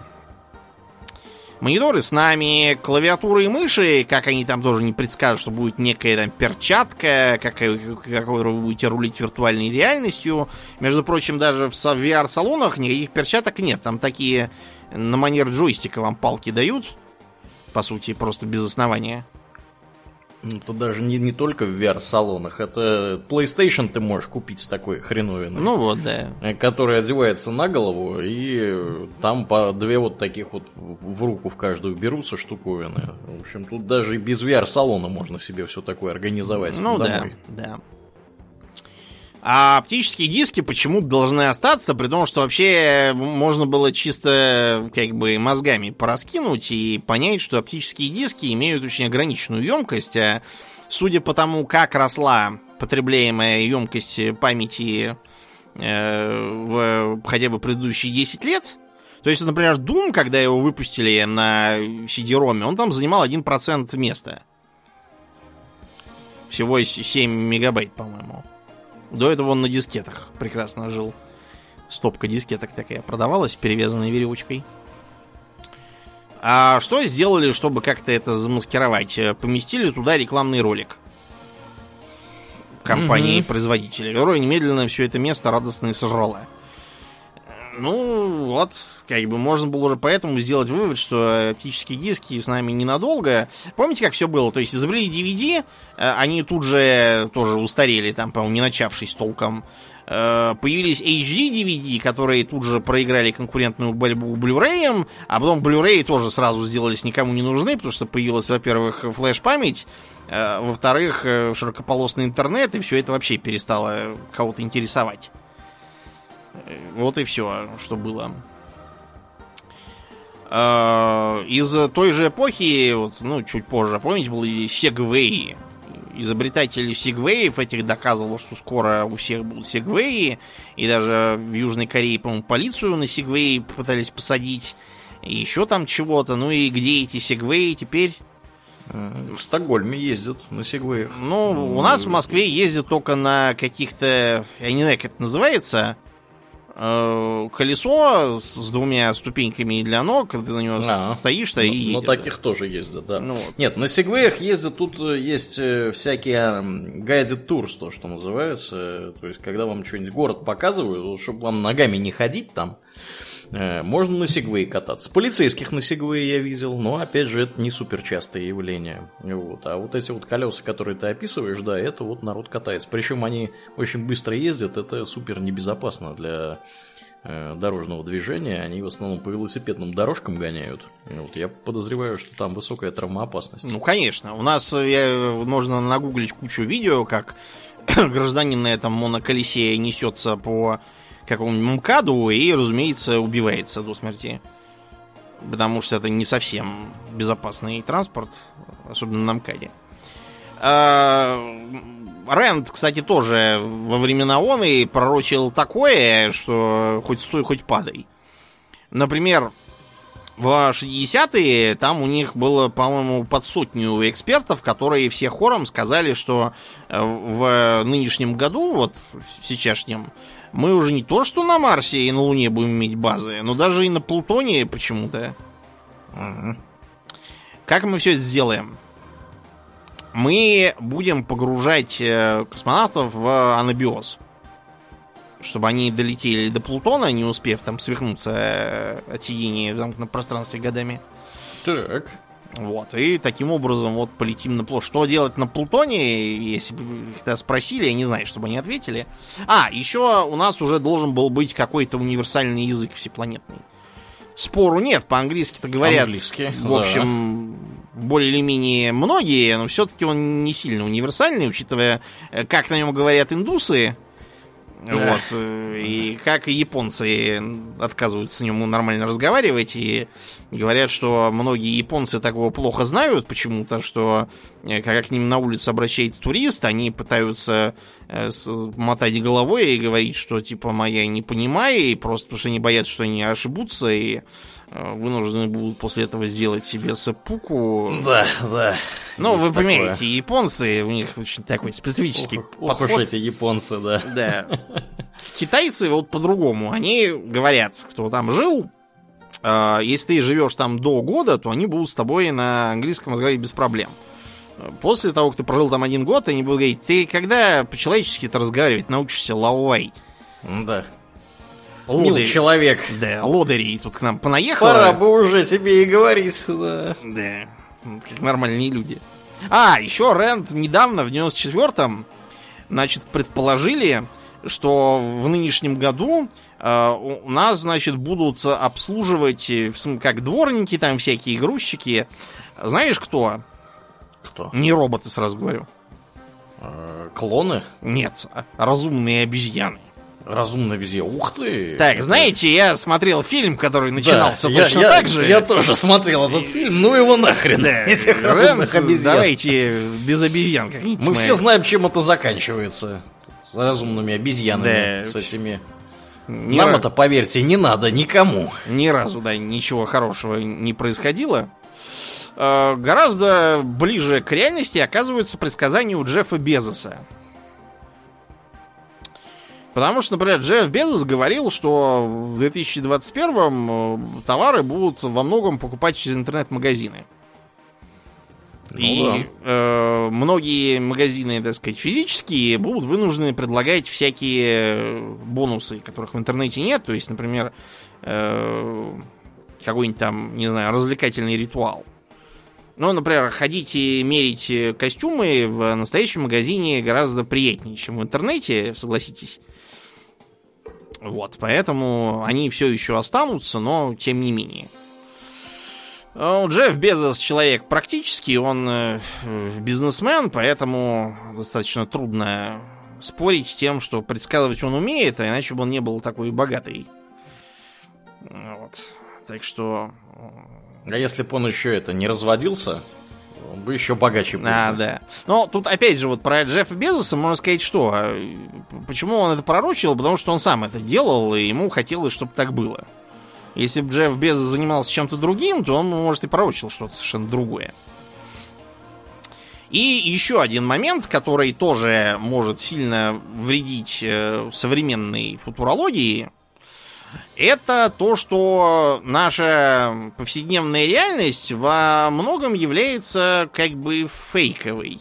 Мониторы с нами, клавиатуры и мыши, как они там тоже не предскажут, что будет некая там перчатка, какой, какой вы будете рулить виртуальной реальностью. Между прочим, даже в VR-салонах никаких перчаток нет. Там такие на манер джойстика вам палки дают. По сути, просто без основания. Ну, это даже не, не только в VR-салонах, это PlayStation ты можешь купить с такой хреновиной. Ну вот, да. Э, Который одевается на голову, и там по две вот таких вот в руку в каждую берутся штуковины. В общем, тут даже и без VR-салона можно себе все такое организовать. Ну домой. да, да. А оптические диски почему-то должны остаться, при том, что вообще можно было чисто как бы мозгами пораскинуть и понять, что оптические диски имеют очень ограниченную емкость, а судя по тому, как росла потребляемая емкость памяти э, в хотя бы предыдущие 10 лет, то есть, например, Doom, когда его выпустили на CD-ROM, он там занимал 1% места. Всего 7 мегабайт, по-моему. До этого он на дискетах прекрасно жил. Стопка дискеток такая продавалась, перевязанная веревочкой. А что сделали, чтобы как-то это замаскировать? Поместили туда рекламный ролик компании-производителя, которая немедленно все это место радостно и сожрала. Ну, вот, как бы можно было уже поэтому сделать вывод, что оптические диски с нами ненадолго. Помните, как все было? То есть изобрели DVD, э, они тут же тоже устарели, там, по-моему, не начавшись толком. Э, появились HD DVD, которые тут же проиграли конкурентную борьбу Blu-ray, а потом Blu-ray тоже сразу сделались никому не нужны, потому что появилась, во-первых, флеш-память, э, во-вторых, широкополосный интернет, и все это вообще перестало кого-то интересовать. Вот и все, что было. А, из той же эпохи, вот, ну, чуть позже, помните, были сегвеи. Изобретатели сегвеев этих доказывал, что скоро у всех будут сегвеи. И даже в Южной Корее, по-моему, полицию на сегвеи пытались посадить. И еще там чего-то. Ну и где эти сегвеи теперь? В Стокгольме ездят на сегвеях. Ну, у нас в Москве ездят только на каких-то... Я не знаю, как это называется Э, колесо с двумя ступеньками для ног, ты на него а, стоишь то и Но таких тоже ездят, да. Ну, вот. Нет, на сегвеях ездят, тут э, есть э, всякие guided tours, то, что называется. То есть, когда вам что-нибудь город показывают, чтобы вам ногами не ходить там, можно на сегвее кататься. Полицейских на сегвее я видел, но опять же это не супер частое явление. Вот. А вот эти вот колеса, которые ты описываешь, да, это вот народ катается. Причем они очень быстро ездят, это супер небезопасно для э, дорожного движения. Они в основном по велосипедным дорожкам гоняют. Вот. Я подозреваю, что там высокая травмоопасность. Ну, конечно. У нас э, я, можно нагуглить кучу видео, как гражданин на этом моноколесе несется по какому-нибудь МКАДу и, разумеется, убивается до смерти. Потому что это не совсем безопасный транспорт, особенно на МКАДе. А, Рэнд, кстати, тоже во времена он и пророчил такое, что хоть стой, хоть падай. Например, в 60-е там у них было, по-моему, под сотню экспертов, которые все хором сказали, что э, в нынешнем году, вот в сейчасшнем, мы уже не то, что на Марсе и на Луне будем иметь базы, но даже и на Плутоне почему-то. Угу. Как мы все это сделаем? Мы будем погружать э, космонавтов в анабиоз. чтобы они долетели до Плутона, не успев там свихнуться э, от сидения в замкнутом пространстве годами. Так. Вот, и таким образом вот полетим на Плутон. Что делать на Плутоне, если бы их спросили, я не знаю, чтобы они ответили. А, еще у нас уже должен был быть какой-то универсальный язык всепланетный. Спору нет, по-английски-то говорят. Английский, В общем, более или менее многие, но все-таки он не сильно универсальный, учитывая, э, как на нем говорят индусы, Да. Вот, э, и как и японцы отказываются с ним нормально разговаривать, и говорят, что многие японцы такого плохо знают почему-то, что э, когда к ним на улице обращается турист, они пытаются э, мотать головой и говорить, что типа моя не понимаю, и просто потому что они боятся, что они ошибутся, и вынуждены будут после этого сделать себе сапуку. Да, да. Ну, вы такое. понимаете, японцы, у них очень такой специфический Ох, ох уж подход. эти японцы, да. Да. Китайцы вот по-другому. Они говорят, кто там жил, э, если ты живешь там до года, то они будут с тобой на английском разговаривать без проблем. Э, После того, как ты прожил там один год, они будут говорить, ты когда по-человечески-то разговаривать научишься лаовай? Да. Мил Лодырь. человек. Да, лодырей тут к нам понаехало. Пора бы уже тебе и говорить, да. Да, как нормальные люди. А, еще Рэнд недавно, в 94-м, значит, предположили, что в нынешнем году э, у нас, значит, будут обслуживать, э, как дворники, там всякие грузчики. Знаешь кто? Кто? Не роботы, сразу говорю. Э, Клоны? Нет, разумные обезьяны. Разумно везде. Ух ты! Так, Это- знаете, я смотрел фильм, который Да, начинался я- точно я, так же. Я тоже смотрел этот фильм, ну его нахрен, этих разумных обезьян. давайте без обезьян как-нибудь. Мы все знаем, чем это заканчивается. С разумными обезьянами, Да. с этими. Ни Нам ра- это, поверьте, не надо никому. Ни разу, да, ничего хорошего не происходило. Э, Гораздо ближе к реальности оказывается предсказание у Джеффа Безоса. Потому что, например, Джефф Безос говорил, что в 2021 э, товары будут во многом покупать через интернет-магазины. Ну И э, многие магазины, так сказать, физические будут вынуждены предлагать всякие бонусы, которых в интернете нет. То есть, например, э, какой-нибудь там, не знаю, развлекательный ритуал. Ну, например, ходить и мерить костюмы в настоящем магазине гораздо приятнее, чем в интернете, согласитесь. Вот, поэтому они все еще останутся, но тем не менее. Ну, Джефф Безос человек практический, он э, э, бизнесмен, поэтому достаточно трудно спорить с тем, что предсказывать он умеет, а иначе бы он не был такой богатый. Вот. Так что... А если бы он еще это не разводился, он бы еще богаче был. А, да. Но тут опять же вот про Джеффа Безоса можно сказать, что э, почему он это пророчил, потому что он сам это делал, и ему хотелось, чтобы так было. Если бы Джефф Безос занимался чем-то другим, то он, может, и пророчил что-то совершенно другое. И еще один момент, который тоже может сильно вредить э, современной футурологии, это то, что наша повседневная реальность во многом является как бы фейковой.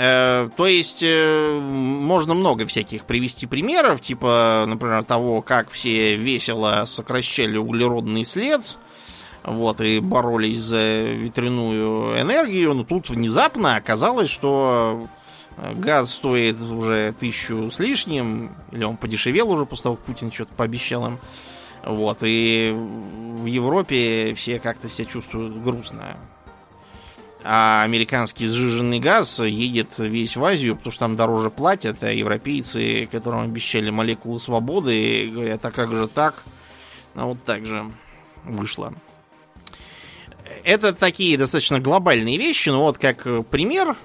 Э, то есть э, можно много всяких привести примеров, типа, например, того, как все весело сокращали углеродный след, вот, и боролись за ветряную энергию, но тут внезапно оказалось, что газ стоит уже тысячу с лишним, или он подешевел уже после того, как Путин что-то пообещал им. Вот, и в Европе все как-то себя чувствуют грустно. А американский сжиженный газ едет весь в Азию, потому что там дороже платят, а европейцы, которым обещали молекулы свободы, говорят, а как же так? А вот так же вышло. Это такие достаточно глобальные вещи, но вот как пример,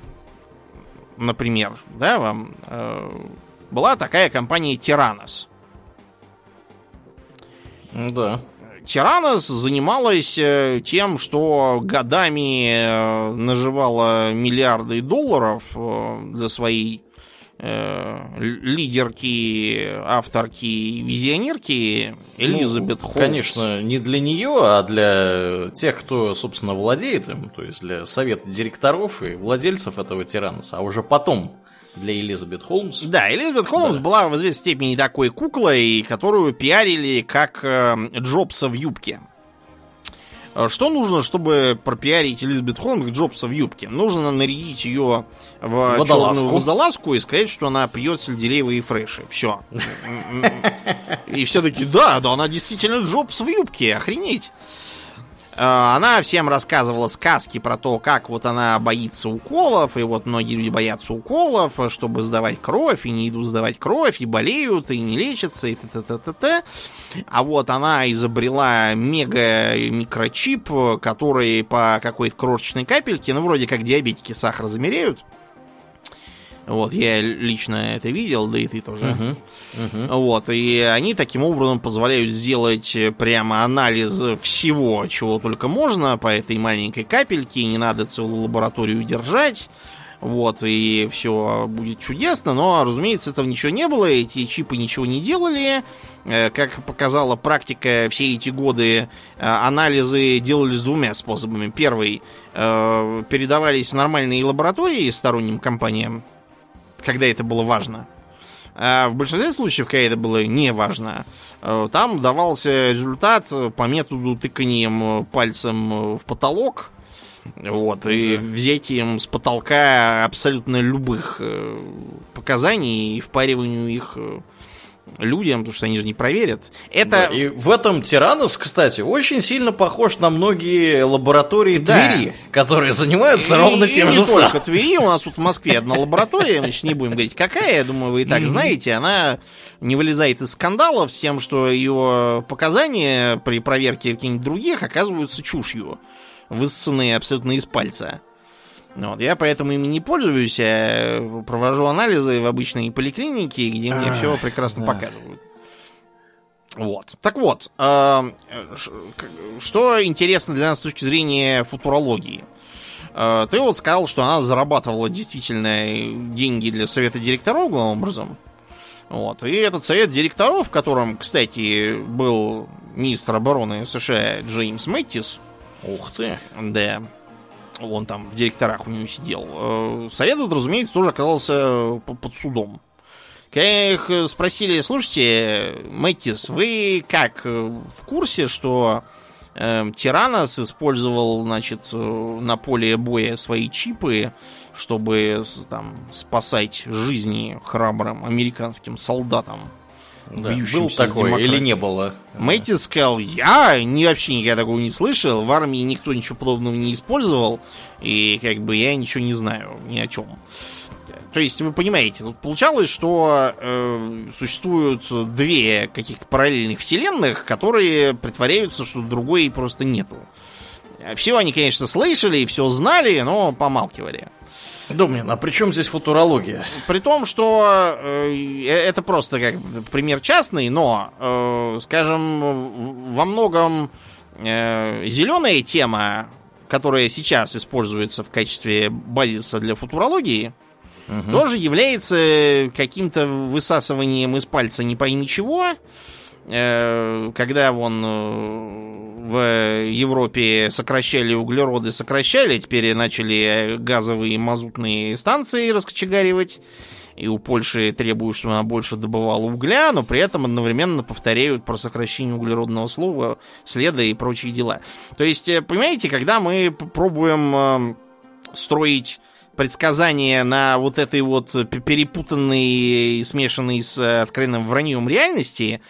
например, да, вам э, была такая компания Tiranos. Да. Тиранос занималась э, тем, что годами э, наживала миллиарды долларов э, для своей лидерки, авторки, визионерки Элизабет ну, Холмс. Конечно, не для нее, а для тех, кто, собственно, владеет им, то есть для совета директоров и владельцев этого тираноса, а уже потом для Элизабет Холмс. Да, Элизабет Холмс да. была в известной степени такой куклой, которую пиарили как э, Джобса в юбке. Э, что нужно, чтобы пропиарить Элизабет Холмс Джобса в юбке? Нужно нарядить ее в водолазку. черную водолазку и сказать, что она пьет сельдереевые фреши. Все. И все таки да, да, она действительно Джобс в юбке, охренеть. Э, она всем рассказывала сказки про то, как вот она боится уколов, и вот многие люди боятся уколов, чтобы сдавать кровь, и не идут сдавать кровь, и болеют, и не лечатся, и т-т-т-т-т. А вот она изобрела мега-микрочип, который по какой-то крошечной капельке, ну, вроде как диабетики сахар замеряют, вот, я лично это видел, да и ты тоже. Uh-huh. Uh-huh. Вот, и они таким образом позволяют сделать прямо анализ всего, чего только можно по этой маленькой капельке, не надо целую лабораторию держать. Вот, и все будет чудесно, но, разумеется, этого ничего не было, эти чипы ничего не делали. Э, как показала практика, все эти годы э, анализы делались двумя способами. Первый, э, передавались в нормальные лаборатории сторонним компаниям, когда это было важно. А в большинстве случаев, когда это было не важно, э, там давался результат по методу тыканием пальцем в потолок. Вот, и взятием с потолка абсолютно любых э, показаний и впариванию их э, людям, потому что они же не проверят. Это... Да, и в этом Тиранос, кстати, очень сильно похож на многие лаборатории да. Твери, которые занимаются и, ровно тем и же самым. только Твери, у нас тут в Москве одна лаборатория, мы сейчас не будем говорить, какая, я думаю, вы и так знаете, она не вылезает из скандалов с тем, что ее показания при проверке каких-нибудь других оказываются чушью, высосанные абсолютно из пальца. Вот, я поэтому ими не пользуюсь, а провожу анализы в обычной поликлинике, где мне все прекрасно да. показывают. Вот. Так вот, э, что интересно для нас с точки зрения футурологии? Э, ты вот сказал, что она зарабатывала действительно деньги для совета директоров, главным образом. Вот. И этот совет директоров, в котором, кстати, был министр обороны США Джеймс Мэттис. Ух ты! Да он там в директорах у него сидел. Э, совет, разумеется, тоже оказался под судом. Когда их спросили, слушайте, Мэттис, вы как, э, в курсе, что э, Тиранос использовал, значит, э, на поле боя свои чипы, чтобы там спасать жизни храбрым американским солдатам? Да, был такой или не было? Мэтти сказал, я ни, вообще никогда такого не слышал, в армии никто ничего подобного не использовал, и как бы я ничего не знаю ни о чем. То есть, вы понимаете, тут получалось, что э, существуют две каких-то параллельных вселенных, которые притворяются, что другой просто нету. Все они, конечно, слышали и все знали, но помалкивали. Домнин, а при чем здесь футурология? При том, что э, это просто как пример частный, но, э, скажем, во многом э, зеленая тема, которая сейчас используется в качестве базиса для футурологии, угу. тоже является каким-то высасыванием из пальца не пойми чего, э, когда вон э, в Европе сокращали углероды, сокращали, теперь начали газовые мазутные станции раскочегаривать. И у Польши требуют, чтобы она больше добывала угля, но при этом одновременно повторяют про сокращение углеродного слова, следа и прочие дела. То есть, э, понимаете, когда мы пробуем э, строить предсказания на вот этой вот перепутанной и смешанной с откровенным враньем реальности,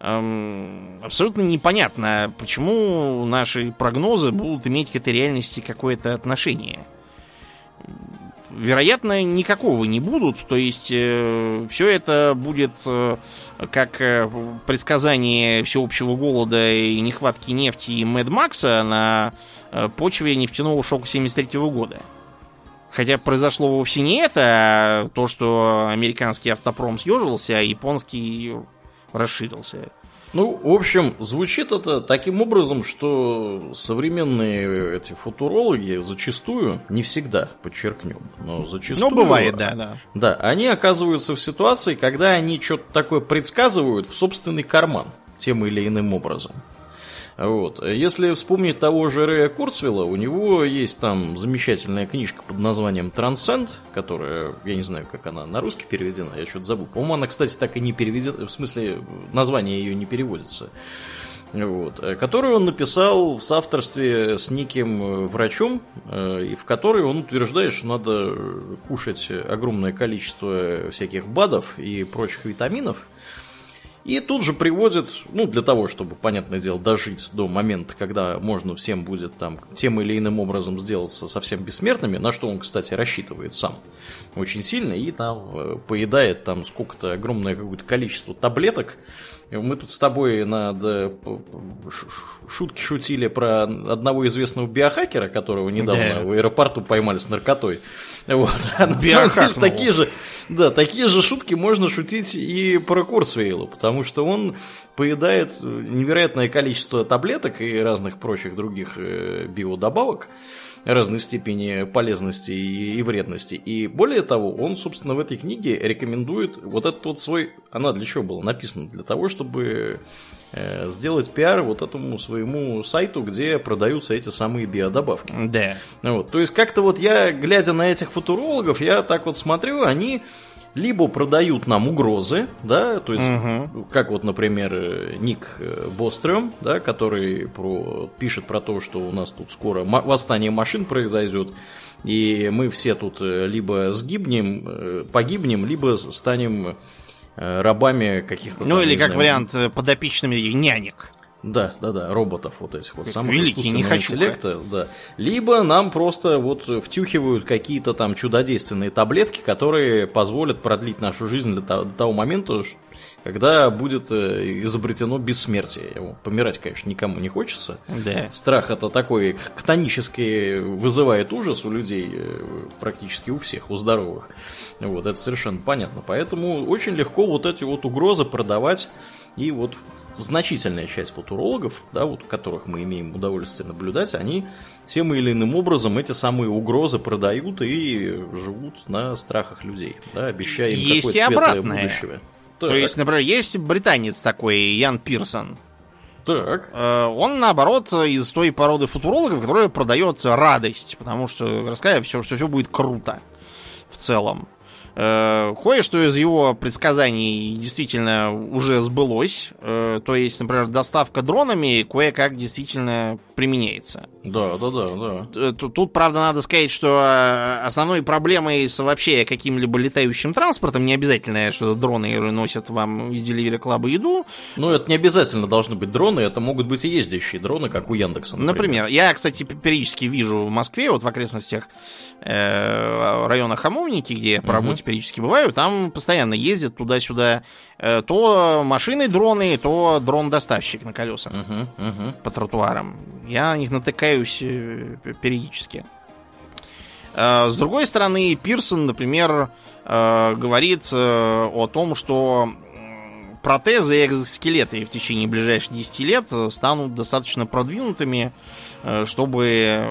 эм, абсолютно непонятно, почему наши прогнозы будут иметь к этой реальности какое-то отношение. Вероятно, никакого не будут, то есть э, все это будет э, как э, предсказание всеобщего голода и нехватки нефти и Мэд Макса на э, почве нефтяного шока 73 года. Хотя произошло вовсе не это, а то, что американский автопром съежился, а японский расширился. Ну, в общем, звучит это таким образом, что современные эти футурологи зачастую, не всегда, подчеркнем, но зачастую... Ну, бывает, да, да. Да, они оказываются в ситуации, когда они что-то такое предсказывают в собственный карман тем или иным образом. Вот. Если вспомнить того же Рэя Курцвилла, у него есть там замечательная книжка под названием «Трансценд», которая, я не знаю, как она на русский переведена, я что-то забыл. По-моему, она, кстати, так и не переведена, в смысле, название ее не переводится. Вот, которую он написал в соавторстве с неким врачом, э, и в которой он утверждает, что надо кушать огромное количество всяких БАДов и прочих витаминов, и тут же приводит, ну, для того, чтобы, понятное дело, дожить до момента, когда можно всем будет там тем или иным образом сделаться совсем бессмертными, на что он, кстати, рассчитывает сам очень сильно, и там э, поедает там сколько-то огромное какое-то количество таблеток, мы тут с тобой над шутки шутили про одного известного биохакера, которого недавно да. в аэропорту поймали с наркотой. Вот. А на самом деле, такие же, да, такие же шутки можно шутить и про Курсвейла, потому что он поедает невероятное количество таблеток и разных прочих других э, биодобавок разной степени полезности и вредности. И более того, он, собственно, в этой книге рекомендует вот этот вот свой... Она для чего была написана? Для того, чтобы э, сделать пиар вот этому своему сайту, где продаются эти самые биодобавки. Да. Вот. То есть, как-то вот я, глядя на этих футурологов, я так вот смотрю, они либо продают нам угрозы, да, то есть, угу. как вот, например, Ник э, Бострем, да, который про, пишет про то, что у нас тут скоро восстание машин произойдет, и мы все тут э, либо сгибнем, э, погибнем, либо станем рабами каких-то... Ну, там, или как знаю, вариант подопечными нянек. Да, да, да, роботов вот этих вот самых Великий, не хочу интеллекта, да. Либо нам просто вот втюхивают какие-то там чудодейственные таблетки, которые позволят продлить нашу жизнь до того момента, когда будет э, изобретено бессмертие. Помирать, конечно, никому не хочется. Да. Страх это такой хтонический вызывает ужас у людей, э, практически у всех, у здоровых. Вот, это совершенно понятно. Поэтому очень легко вот эти вот угрозы продавать и вот значительная часть футурологов, да, вот которых мы имеем удовольствие наблюдать, они тем или иным образом эти самые угрозы продают и живут на страхах людей, да, обещая им какое-то светлое будущее. Так. То есть, например, есть британец такой, Ян Пирсон. Так. Э, он, наоборот, из той породы футурологов, которая продает радость, потому что рассказывает все, что все будет круто в целом. Э, кое-что из его предсказаний действительно уже сбылось. Э, то есть, например, доставка дронами кое-как действительно применяется. Да, да, да, да. Э, тут, правда, надо сказать, что основной проблемой с вообще каким-либо летающим транспортом не обязательно, что дроны носят вам из Delivery Club еду. Ну, это не обязательно должны быть дроны, это могут быть и ездящие дроны, как у Яндекса. Например, например я, кстати, периодически вижу в Москве, вот в окрестностях э, района Хамовники, где я по работе периодически бываю, там постоянно ездят туда-сюда э, то машины дроны, то дрон-доставщик на колесах uh-huh, uh-huh. по тротуарам. Я на них натыкаюсь э, периодически. Э, с другой стороны, Пирсон, например, говорит о том, что протезы и экзоскелеты в течение ближайших 10 лет станут достаточно продвинутыми, чтобы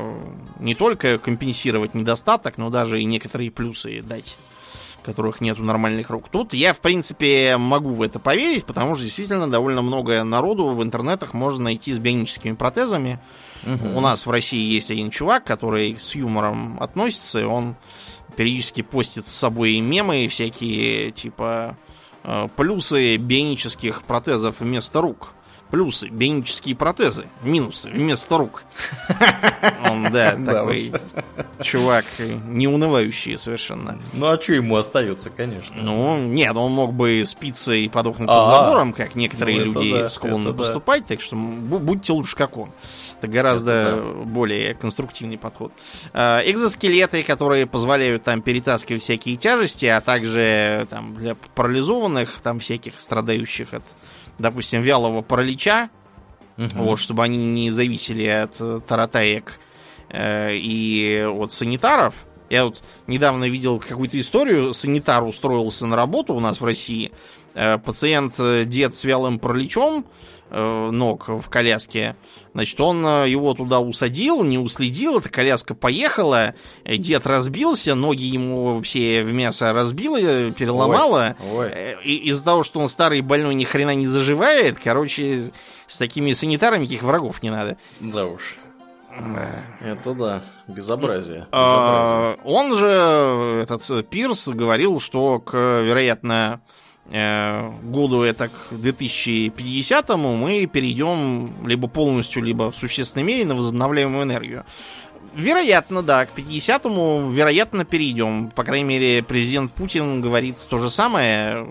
не только компенсировать недостаток, но даже и некоторые плюсы дать которых нет у нормальных рук. Тут я, в принципе, могу в это поверить, потому что действительно довольно много народу в интернетах можно найти с бионическими протезами. Угу. У нас в России есть один чувак, который с юмором относится, и он периодически постит с собой мемы всякие, типа, э, плюсы бионических протезов вместо рук. Плюсы. Бионические протезы. Минусы. Вместо рук. Он, да, такой чувак, неунывающий совершенно. Ну, а что ему остается, конечно? Ну, нет, он мог бы спиться и подохнуть под забором, как некоторые ну, люди склонны поступать, так что будьте лучше, как он. Это гораздо более конструктивный подход. А, экзоскелеты, которые позволяют там перетаскивать всякие тяжести, а также там для парализованных, там всяких страдающих от допустим, вялого паралича, угу. вот, чтобы они не зависели от э, таратаек э, и от санитаров, Я вот недавно видел какую-то историю, санитар устроился на работу у нас в России, э, пациент, э, дед с вялым параличом, ног в коляске. Значит, он э, его туда усадил, не уследил, эта коляска поехала, э, дед разбился, ноги ему все в мясо разбило, переломало. Ой, ой. Э, И из-за того, что он старый больной ни хрена не заживает, короче, с такими санитарами никаких врагов не надо. Да уж. Это да, безобразие. безобразие. А, Он же, этот э, Пирс, говорил, что к, вероятно, э, году это к 2050-му мы перейдем либо полностью, либо в существенной мере на возобновляемую энергию. Вероятно, да, к 50-му, вероятно, перейдем. По крайней мере, президент Путин говорит то же самое.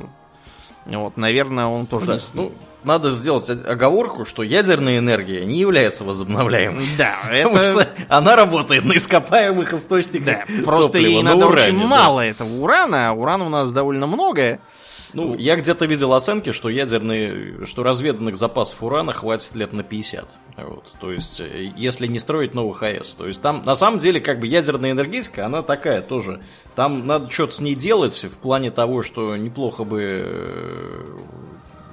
Вот, наверное, он тоже Да, не... ну, надо сделать оговорку, что ядерная энергия не является возобновляемой. да, Потому это... что она работает на ископаемых источниках Да, просто топлива, ей на надо уране, очень да. мало этого урана, а урана у нас довольно много. Ну, я где-то видел оценки, что ядерные, что разведанных запасов урана хватит лет на 50. Вот, то есть, э, если не строить новых АЭС. То есть, там, на самом деле, как бы ядерная энергетика, она такая тоже. Там надо что-то с ней делать в плане того, что неплохо бы э,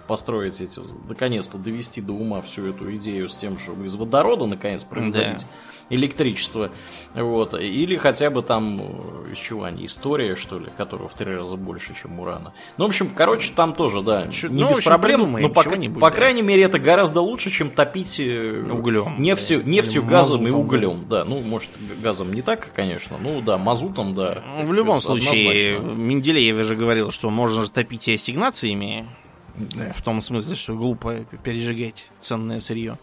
построить эти, наконец-то довести до ума всю эту идею с тем, чтобы из водорода, наконец, производить электричество. Вот. Или хотя бы там, э, из чего они, история, что ли, которого в три раза больше, чем урана. Ну, в общем, короче, там тоже, да, Чё- не ну, без общем, проблем, придумаем но по, по да. крайней мере это гораздо лучше, чем топить э, Углем. нефтью, Да. нефтью Или газом и мазутом, углем. Да. ну, может, газом не так, конечно, ну, да, мазутом, да. В любом случае, однозначно. Менделеев же говорил, что можно же топить и ассигнациями. В том смысле, что глупо пережигать ценное сырье.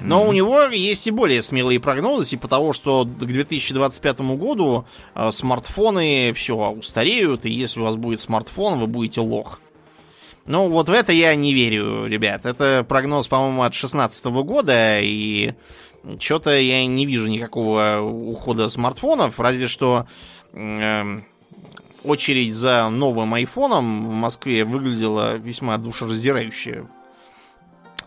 Но у него есть и более смелые прогнозы, типа того, что к 2025 году э, смартфоны все устареют, и если у вас будет смартфон, вы будете лох. Ну, вот в это я не верю, ребят. Это прогноз, по-моему, от 2016 года, и что-то я не вижу никакого ухода смартфонов, разве что эм, очередь за новым айфоном в Москве выглядела весьма душераздирающе.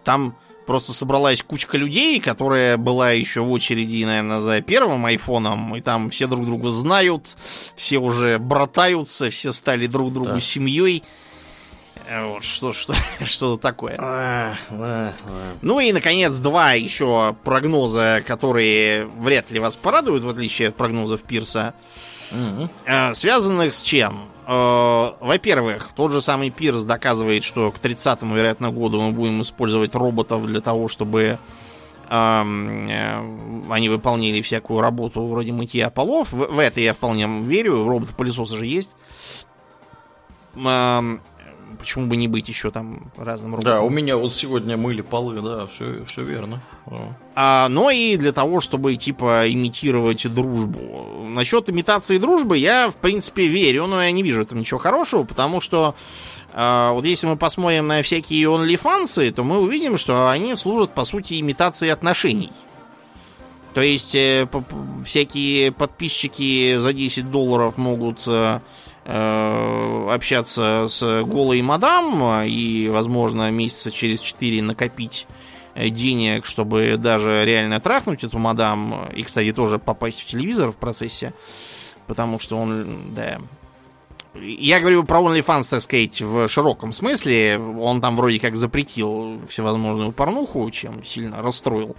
Там просто собралась кучка людей, которая была еще в очереди, наверное, за первым айфоном, и там все друг друга знают, все уже братаются, все стали друг другу Да. семьей. Э, Вот что, что, что такое. А. Ну и, наконец, два еще прогноза, которые вряд ли вас порадуют, в отличие от прогнозов Пирса. Э, связанных с чем? Э, Во-первых, тот же самый Пирс доказывает, что к 30-му, вероятно, году мы будем использовать роботов для того, чтобы эм, э, они выполнили всякую работу вроде мытья полов. В, в это я вполне верю. Роботы-пылесосы же есть. Эм, почему бы не быть еще там разным роботом? Да, у меня вот сегодня мыли полы, да, все, все верно. А, но и для того, чтобы, типа, имитировать дружбу. Насчет имитации дружбы я, в принципе, верю, но я не вижу там ничего хорошего, потому что а, вот если мы посмотрим на всякие OnlyFans, то мы увидим, что они служат, по сути, имитацией отношений. То есть э, п- п- всякие подписчики за 10 долларов могут э, э, общаться с голой мадам и, возможно, месяца через 4 накопить э, денег, чтобы даже реально трахнуть эту мадам. И, кстати, тоже попасть в телевизор в процессе. Потому что он, да... Я говорю про OnlyFans, так сказать, в широком смысле. Он там вроде как запретил всевозможную порнуху, чем сильно расстроил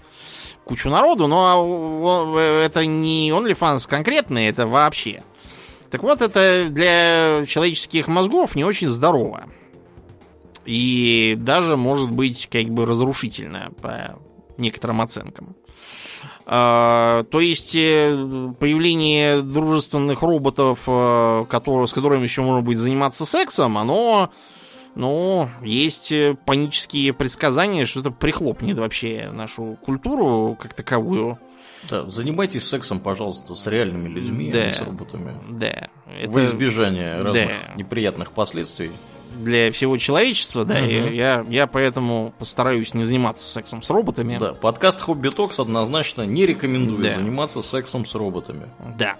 кучу народу, но это не OnlyFans конкретный, это вообще. Так вот, это для человеческих мозгов не очень здорово. И даже может быть как бы разрушительно по некоторым оценкам. А, то есть э, появление дружественных роботов, э, которые, с которыми еще можно будет заниматься сексом, оно, ну, есть э, панические предсказания, что это прихлопнет вообще нашу культуру как таковую. Да, занимайтесь сексом, пожалуйста, с реальными людьми, а Да. не с роботами. Да. Во Это избежание разных Да. неприятных последствий. Для всего человечества, да, Мгм. и я, я поэтому постараюсь не заниматься сексом с роботами. Да, подкаст Хобби Токс однозначно не рекомендует Да. заниматься сексом с роботами. Да.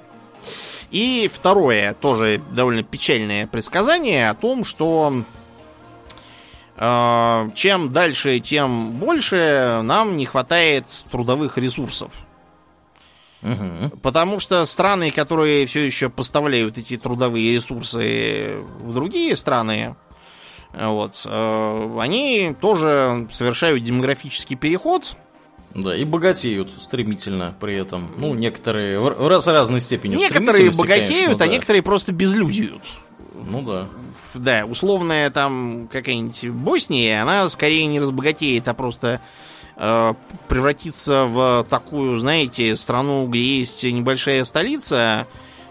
И второе, тоже довольно печальное предсказание о том, что э, чем дальше, тем больше нам не хватает трудовых ресурсов. Угу. Потому что страны, которые все еще поставляют эти трудовые ресурсы в другие страны, вот, э, они тоже совершают демографический переход. Да, и богатеют стремительно при этом. Ну, некоторые в раз разной степени Некоторые богатеют, конечно, а да. некоторые просто безлюдиют. Ну да. Да, условная там какая-нибудь Босния, она скорее не разбогатеет, а просто э, превратится в такую, знаете, страну, где есть небольшая столица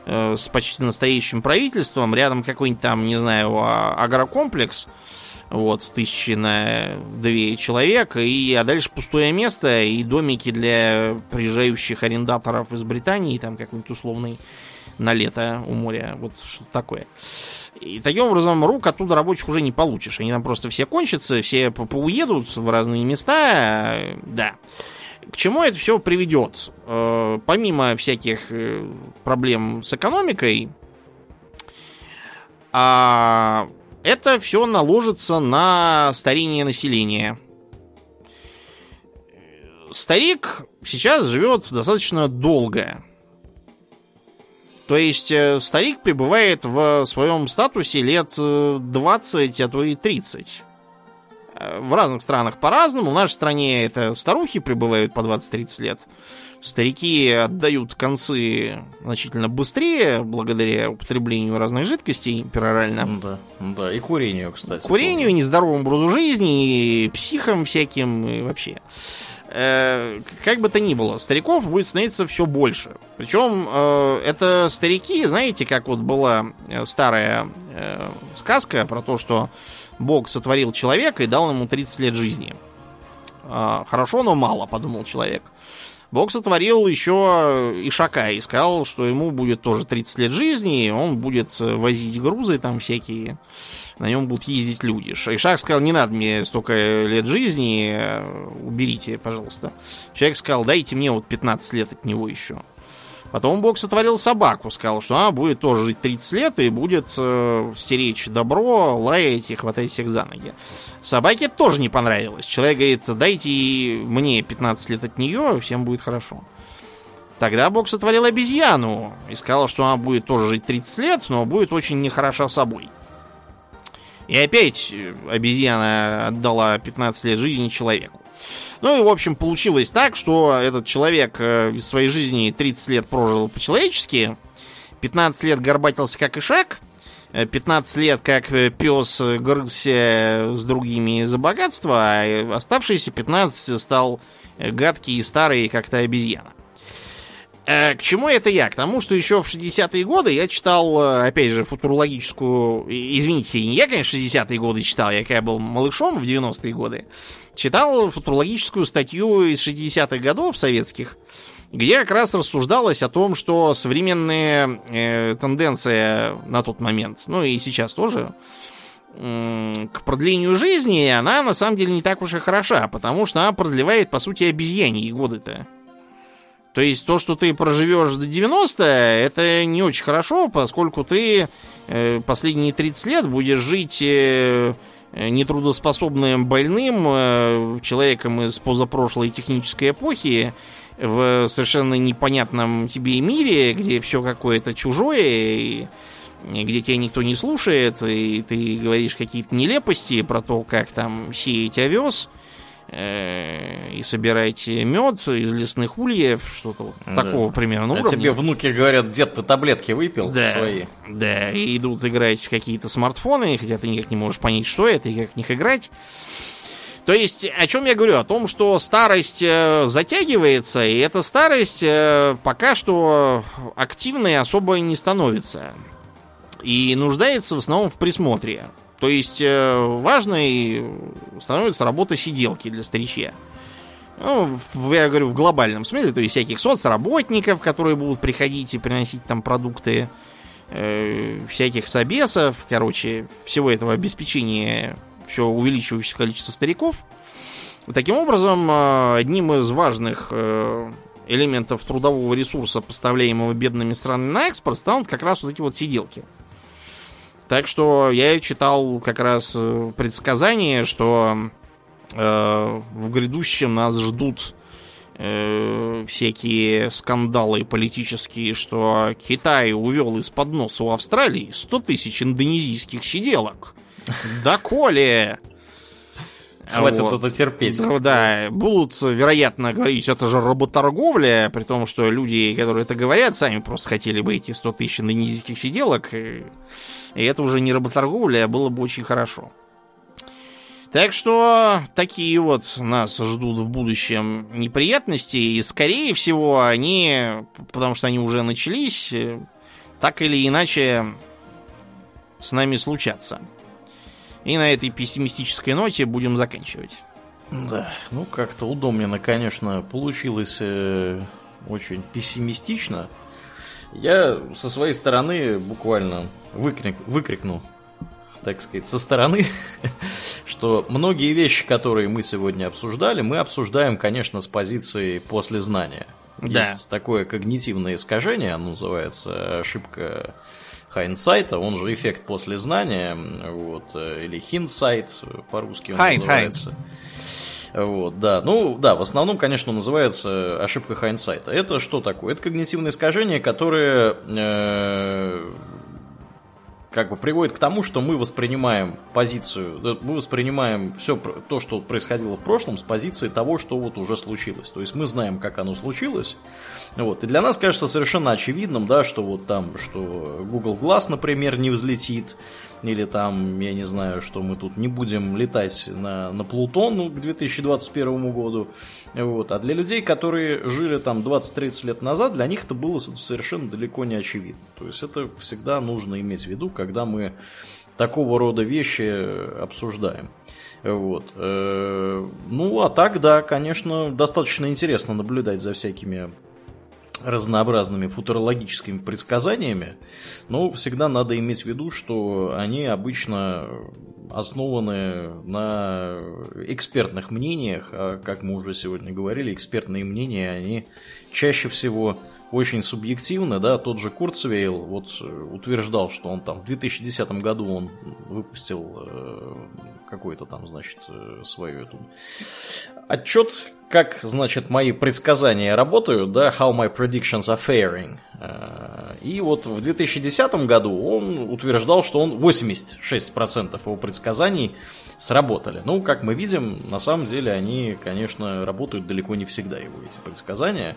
с почти настоящим правительством, рядом какой-нибудь там, не знаю, а, агрокомплекс, вот, тысячи на две человек, и, а дальше пустое место и домики для приезжающих арендаторов из Британии, там какой-нибудь условный на лето у моря, вот что-то такое. И таким образом рук оттуда рабочих уже не получишь. Они там просто все кончатся, все поуедут в разные места. Да. К чему это все приведет? Э, помимо всяких э, проблем с экономикой, а это все наложится на старение населения. Старик сейчас живет достаточно долго. То есть э, старик пребывает в своем статусе лет 20, э, а то и 30. Э, в разных странах по-разному. В нашей стране это старухи пребывают по 20-30 лет. Старики отдают концы значительно быстрее, благодаря употреблению разных жидкостей перорально. Да, да, и курению, кстати. Курению, помню. нездоровому образу жизни, и психам всяким, и вообще. Э, как бы то ни было, стариков будет становиться все больше. Причем э, это старики, знаете, как вот была старая э, сказка про то, что Бог сотворил человека и дал ему 30 лет жизни. Э, хорошо, но мало, подумал человек. Бог сотворил еще Ишака и сказал, что ему будет тоже 30 лет жизни, и он будет возить грузы там всякие на нем будут ездить люди. Шайшак сказал, не надо мне столько лет жизни, э, уберите, пожалуйста. Человек сказал, дайте мне вот 15 лет от него еще. Потом Бог сотворил собаку, сказал, что она будет тоже жить 30 лет и будет э, стеречь добро, лаять и хватать всех за ноги. Собаке тоже не понравилось. Человек говорит, дайте мне 15 лет от нее, всем будет хорошо. Тогда Бог сотворил обезьяну и сказал, что она будет тоже жить 30 лет, но будет очень нехороша собой. И опять э, обезьяна отдала 15 лет жизни человеку. Ну и, в общем, получилось так, что этот человек э, из своей жизни 30 лет прожил по-человечески, 15 лет горбатился как ишак, 15 э, лет как пес грызся с другими за богатство, а оставшиеся 15 стал гадкий и старый, как то обезьяна. Э, к чему это я? К тому, что еще в 60-е годы я читал, э, опять же, футурологическую... Извините, не я, конечно, 60-е годы читал, я когда был малышом в 90-е годы. Читал футурологическую статью из 60-х годов советских, где как раз рассуждалось о том, что современная э, тенденция на тот момент, ну и сейчас тоже, к продлению жизни, она на самом деле не так уж и хороша, потому что она продлевает, по сути, обезьяньи годы-то. То есть то, что ты проживешь до 90, это не очень хорошо, поскольку ты э, последние 30 лет будешь жить э, нетрудоспособным больным э, человеком из позапрошлой технической эпохи в совершенно непонятном тебе мире, где все какое-то чужое, и где тебя никто не слушает, и ты говоришь какие-то нелепости про то, как там сеять овес, Э, и собирайте мед из лесных ульев, что-то вот да. такого примерно а уровня. тебе внуки говорят, дед, ты таблетки выпил да, свои? Да, и идут играть в какие-то смартфоны, хотя ты никак не можешь понять, что это и как в них играть. То есть, о чем я говорю? О том, что старость э, затягивается, и эта старость э, пока что активной особо не становится. И нуждается в основном в присмотре. То есть э, важной становится работа сиделки для старичья. Ну, я говорю в глобальном смысле, то есть всяких соцработников, которые будут приходить и приносить там продукты, э, всяких собесов, короче, всего этого обеспечения все увеличивающего количества стариков. Таким образом, э, одним из важных э, элементов трудового ресурса, поставляемого бедными странами на экспорт, станут как раз вот эти вот сиделки. Так что я читал как раз предсказание, что э, в грядущем нас ждут э, всякие скандалы политические, что Китай увел из-под носа у Австралии 100 тысяч индонезийских сиделок. Да коли! Хватит вот. это терпеть. Да, да, будут, вероятно, говорить, это же работорговля, при том, что люди, которые это говорят, сами просто хотели бы эти 100 тысяч индонезийских сиделок, и, и это уже не работорговля, а было бы очень хорошо. Так что такие вот нас ждут в будущем неприятности, и скорее всего они, потому что они уже начались, так или иначе с нами случатся. И на этой пессимистической ноте будем заканчивать. Да, ну как-то удобно, конечно, получилось э, очень пессимистично. Я со своей стороны буквально выкрик, выкрикну, так сказать, со стороны, что многие вещи, которые мы сегодня обсуждали, мы обсуждаем, конечно, с позиции после знания. Да. Есть такое когнитивное искажение, оно называется ошибка hindsight а, он же эффект после знания, вот, э, или hindsight, по-русски он Хайн, называется. Хайн. Вот, да. Ну, да, в основном, конечно, называется ошибка hindsight а. Это что такое? Это когнитивное искажение, которое э, как бы приводит к тому, что мы воспринимаем позицию, мы воспринимаем все то, что происходило в прошлом, с позиции того, что вот уже случилось. То есть мы знаем, как оно случилось. Вот. И для нас кажется совершенно очевидным, да, что вот там, что Google Glass, например, не взлетит, или там, я не знаю, что мы тут не будем летать на, на Плутон к 2021 году. Вот. А для людей, которые жили там 20-30 лет назад, для них это было совершенно далеко не очевидно. То есть это всегда нужно иметь в виду, когда мы такого рода вещи обсуждаем. Вот. Э, ну, а так, да, конечно, достаточно интересно наблюдать за всякими разнообразными футурологическими предсказаниями, но всегда надо иметь в виду, что они обычно основаны на экспертных мнениях, а как мы уже сегодня говорили, экспертные мнения, они чаще всего очень субъективны, да, тот же Курцвейл вот утверждал, что он там в 2010 году он выпустил э, какой-то там, значит, э, свою эту отчет, как, значит, мои предсказания работают, да, how my predictions are faring. Э, и вот в 2010 году он утверждал, что он 86% его предсказаний сработали. Ну, как мы видим, на самом деле они, конечно, работают далеко не всегда его эти предсказания.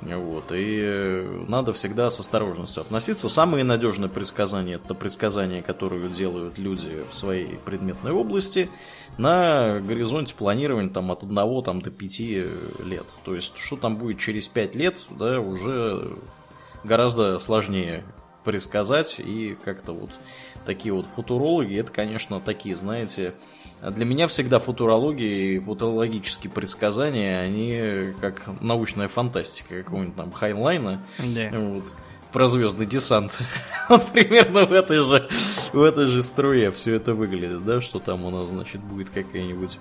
Вот, и э, надо всегда с осторожностью относиться. Самые надежные предсказания это предсказания, которые делают люди в своей предметной области на горизонте планирования там, от 1 там, до 5 лет. То есть, что там будет через 5 лет, да, уже гораздо сложнее предсказать. И как-то вот такие вот футурологи, это, конечно, такие, знаете, для меня всегда футурология и футурологические предсказания, они как научная фантастика какого-нибудь там Хайнлайна. Да. Вот, про звездный десант. вот примерно в этой же в этой же струе все это выглядит, да, что там у нас, значит, будет какая-нибудь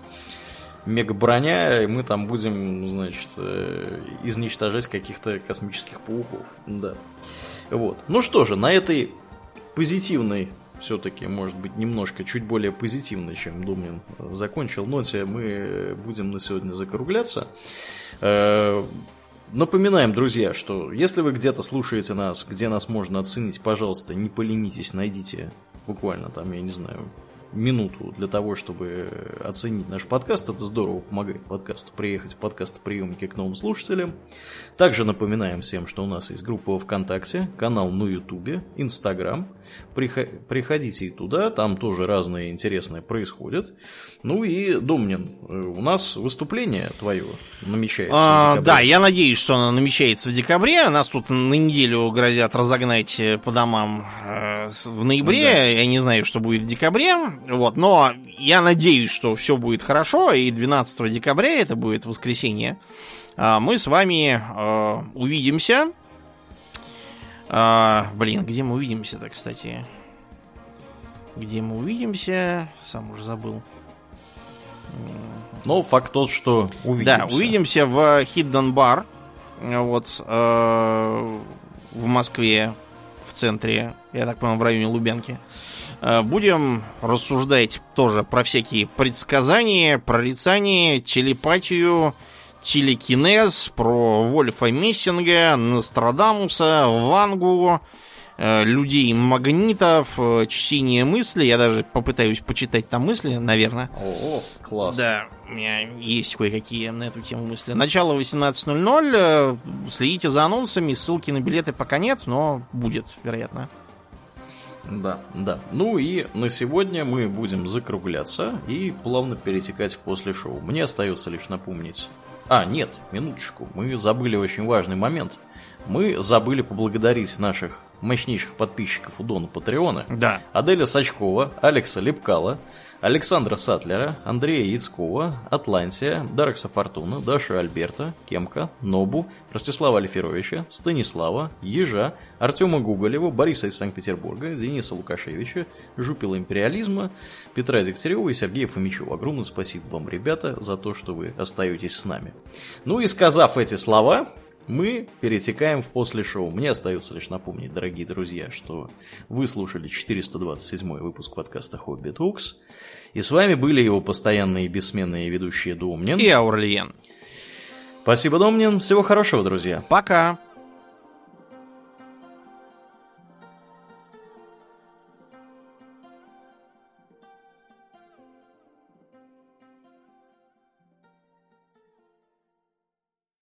мега-броня, и мы там будем, значит, э, изничтожать каких-то космических пауков. Да. Вот. Ну что же, на этой позитивной все-таки, может быть, немножко чуть более позитивно, чем Думнин закончил ноте, мы будем на сегодня закругляться. Э, напоминаем, друзья, что если вы где-то слушаете нас, где нас можно оценить, пожалуйста, не поленитесь, найдите буквально там, я не знаю, минуту для того, чтобы оценить наш подкаст. Это здорово помогает подкасту приехать в подкастоприемники к новым слушателям. Также напоминаем всем, что у нас есть группа ВКонтакте, канал на Ютубе, Инстаграм. Приходите и туда, там тоже разные интересные происходят. Ну и, Домнин, у нас выступление твое намечается а, в Да, я надеюсь, что оно намечается в декабре. Нас тут на неделю грозят разогнать э, по домам э, в ноябре. Да. Я не знаю, что будет в декабре. Вот, но я надеюсь, что все будет хорошо, и 12 декабря, это будет воскресенье, а, мы с вами э, увидимся. А, блин, где мы увидимся-то, кстати? Где мы увидимся? Сам уже забыл. Ну, факт тот, что увидимся. Да, увидимся в Hidden Bar. Вот. Э, в Москве, в центре, я так понял, в районе Лубянки. Э, будем рассуждать тоже про всякие предсказания, прорицания, телепатию, телекинез, про Вольфа Мессинга, Нострадамуса, Вангу, э, людей-магнитов, э, чтение мысли. Я даже попытаюсь почитать там мысли, наверное. О, класс. Да, у меня есть кое-какие на эту тему мысли. Начало 18.00. э, Следите за анонсами. Ссылки на билеты пока нет, но будет, вероятно. Да, да. Ну и на сегодня мы будем закругляться и плавно перетекать в после шоу. Мне остается лишь напомнить. А, нет, минуточку. Мы забыли очень важный момент. Мы забыли поблагодарить наших мощнейших подписчиков у Дона Патреона. Да. Аделя Сачкова, Алекса Лепкала, Александра Сатлера, Андрея Яцкова, Атлантия, Дарекса Фортуна, Дашу Альберта, Кемка, Нобу, Ростислава Алиферовича, Станислава, Ежа, Артема Гуголева, Бориса из Санкт-Петербурга, Дениса Лукашевича, Жупила Империализма, Петра Дегтярева и Сергея Фомичева. Огромное спасибо вам, ребята, за то, что вы остаетесь с нами. Ну и сказав эти слова, мы перетекаем в после шоу. Мне остается лишь напомнить, дорогие друзья, что вы слушали 427 выпуск подкаста Хобби Токс. И с вами были его постоянные и бессменные ведущие Домнин. И Аурлиен. Спасибо, Домнин. Всего хорошего, друзья. Пока.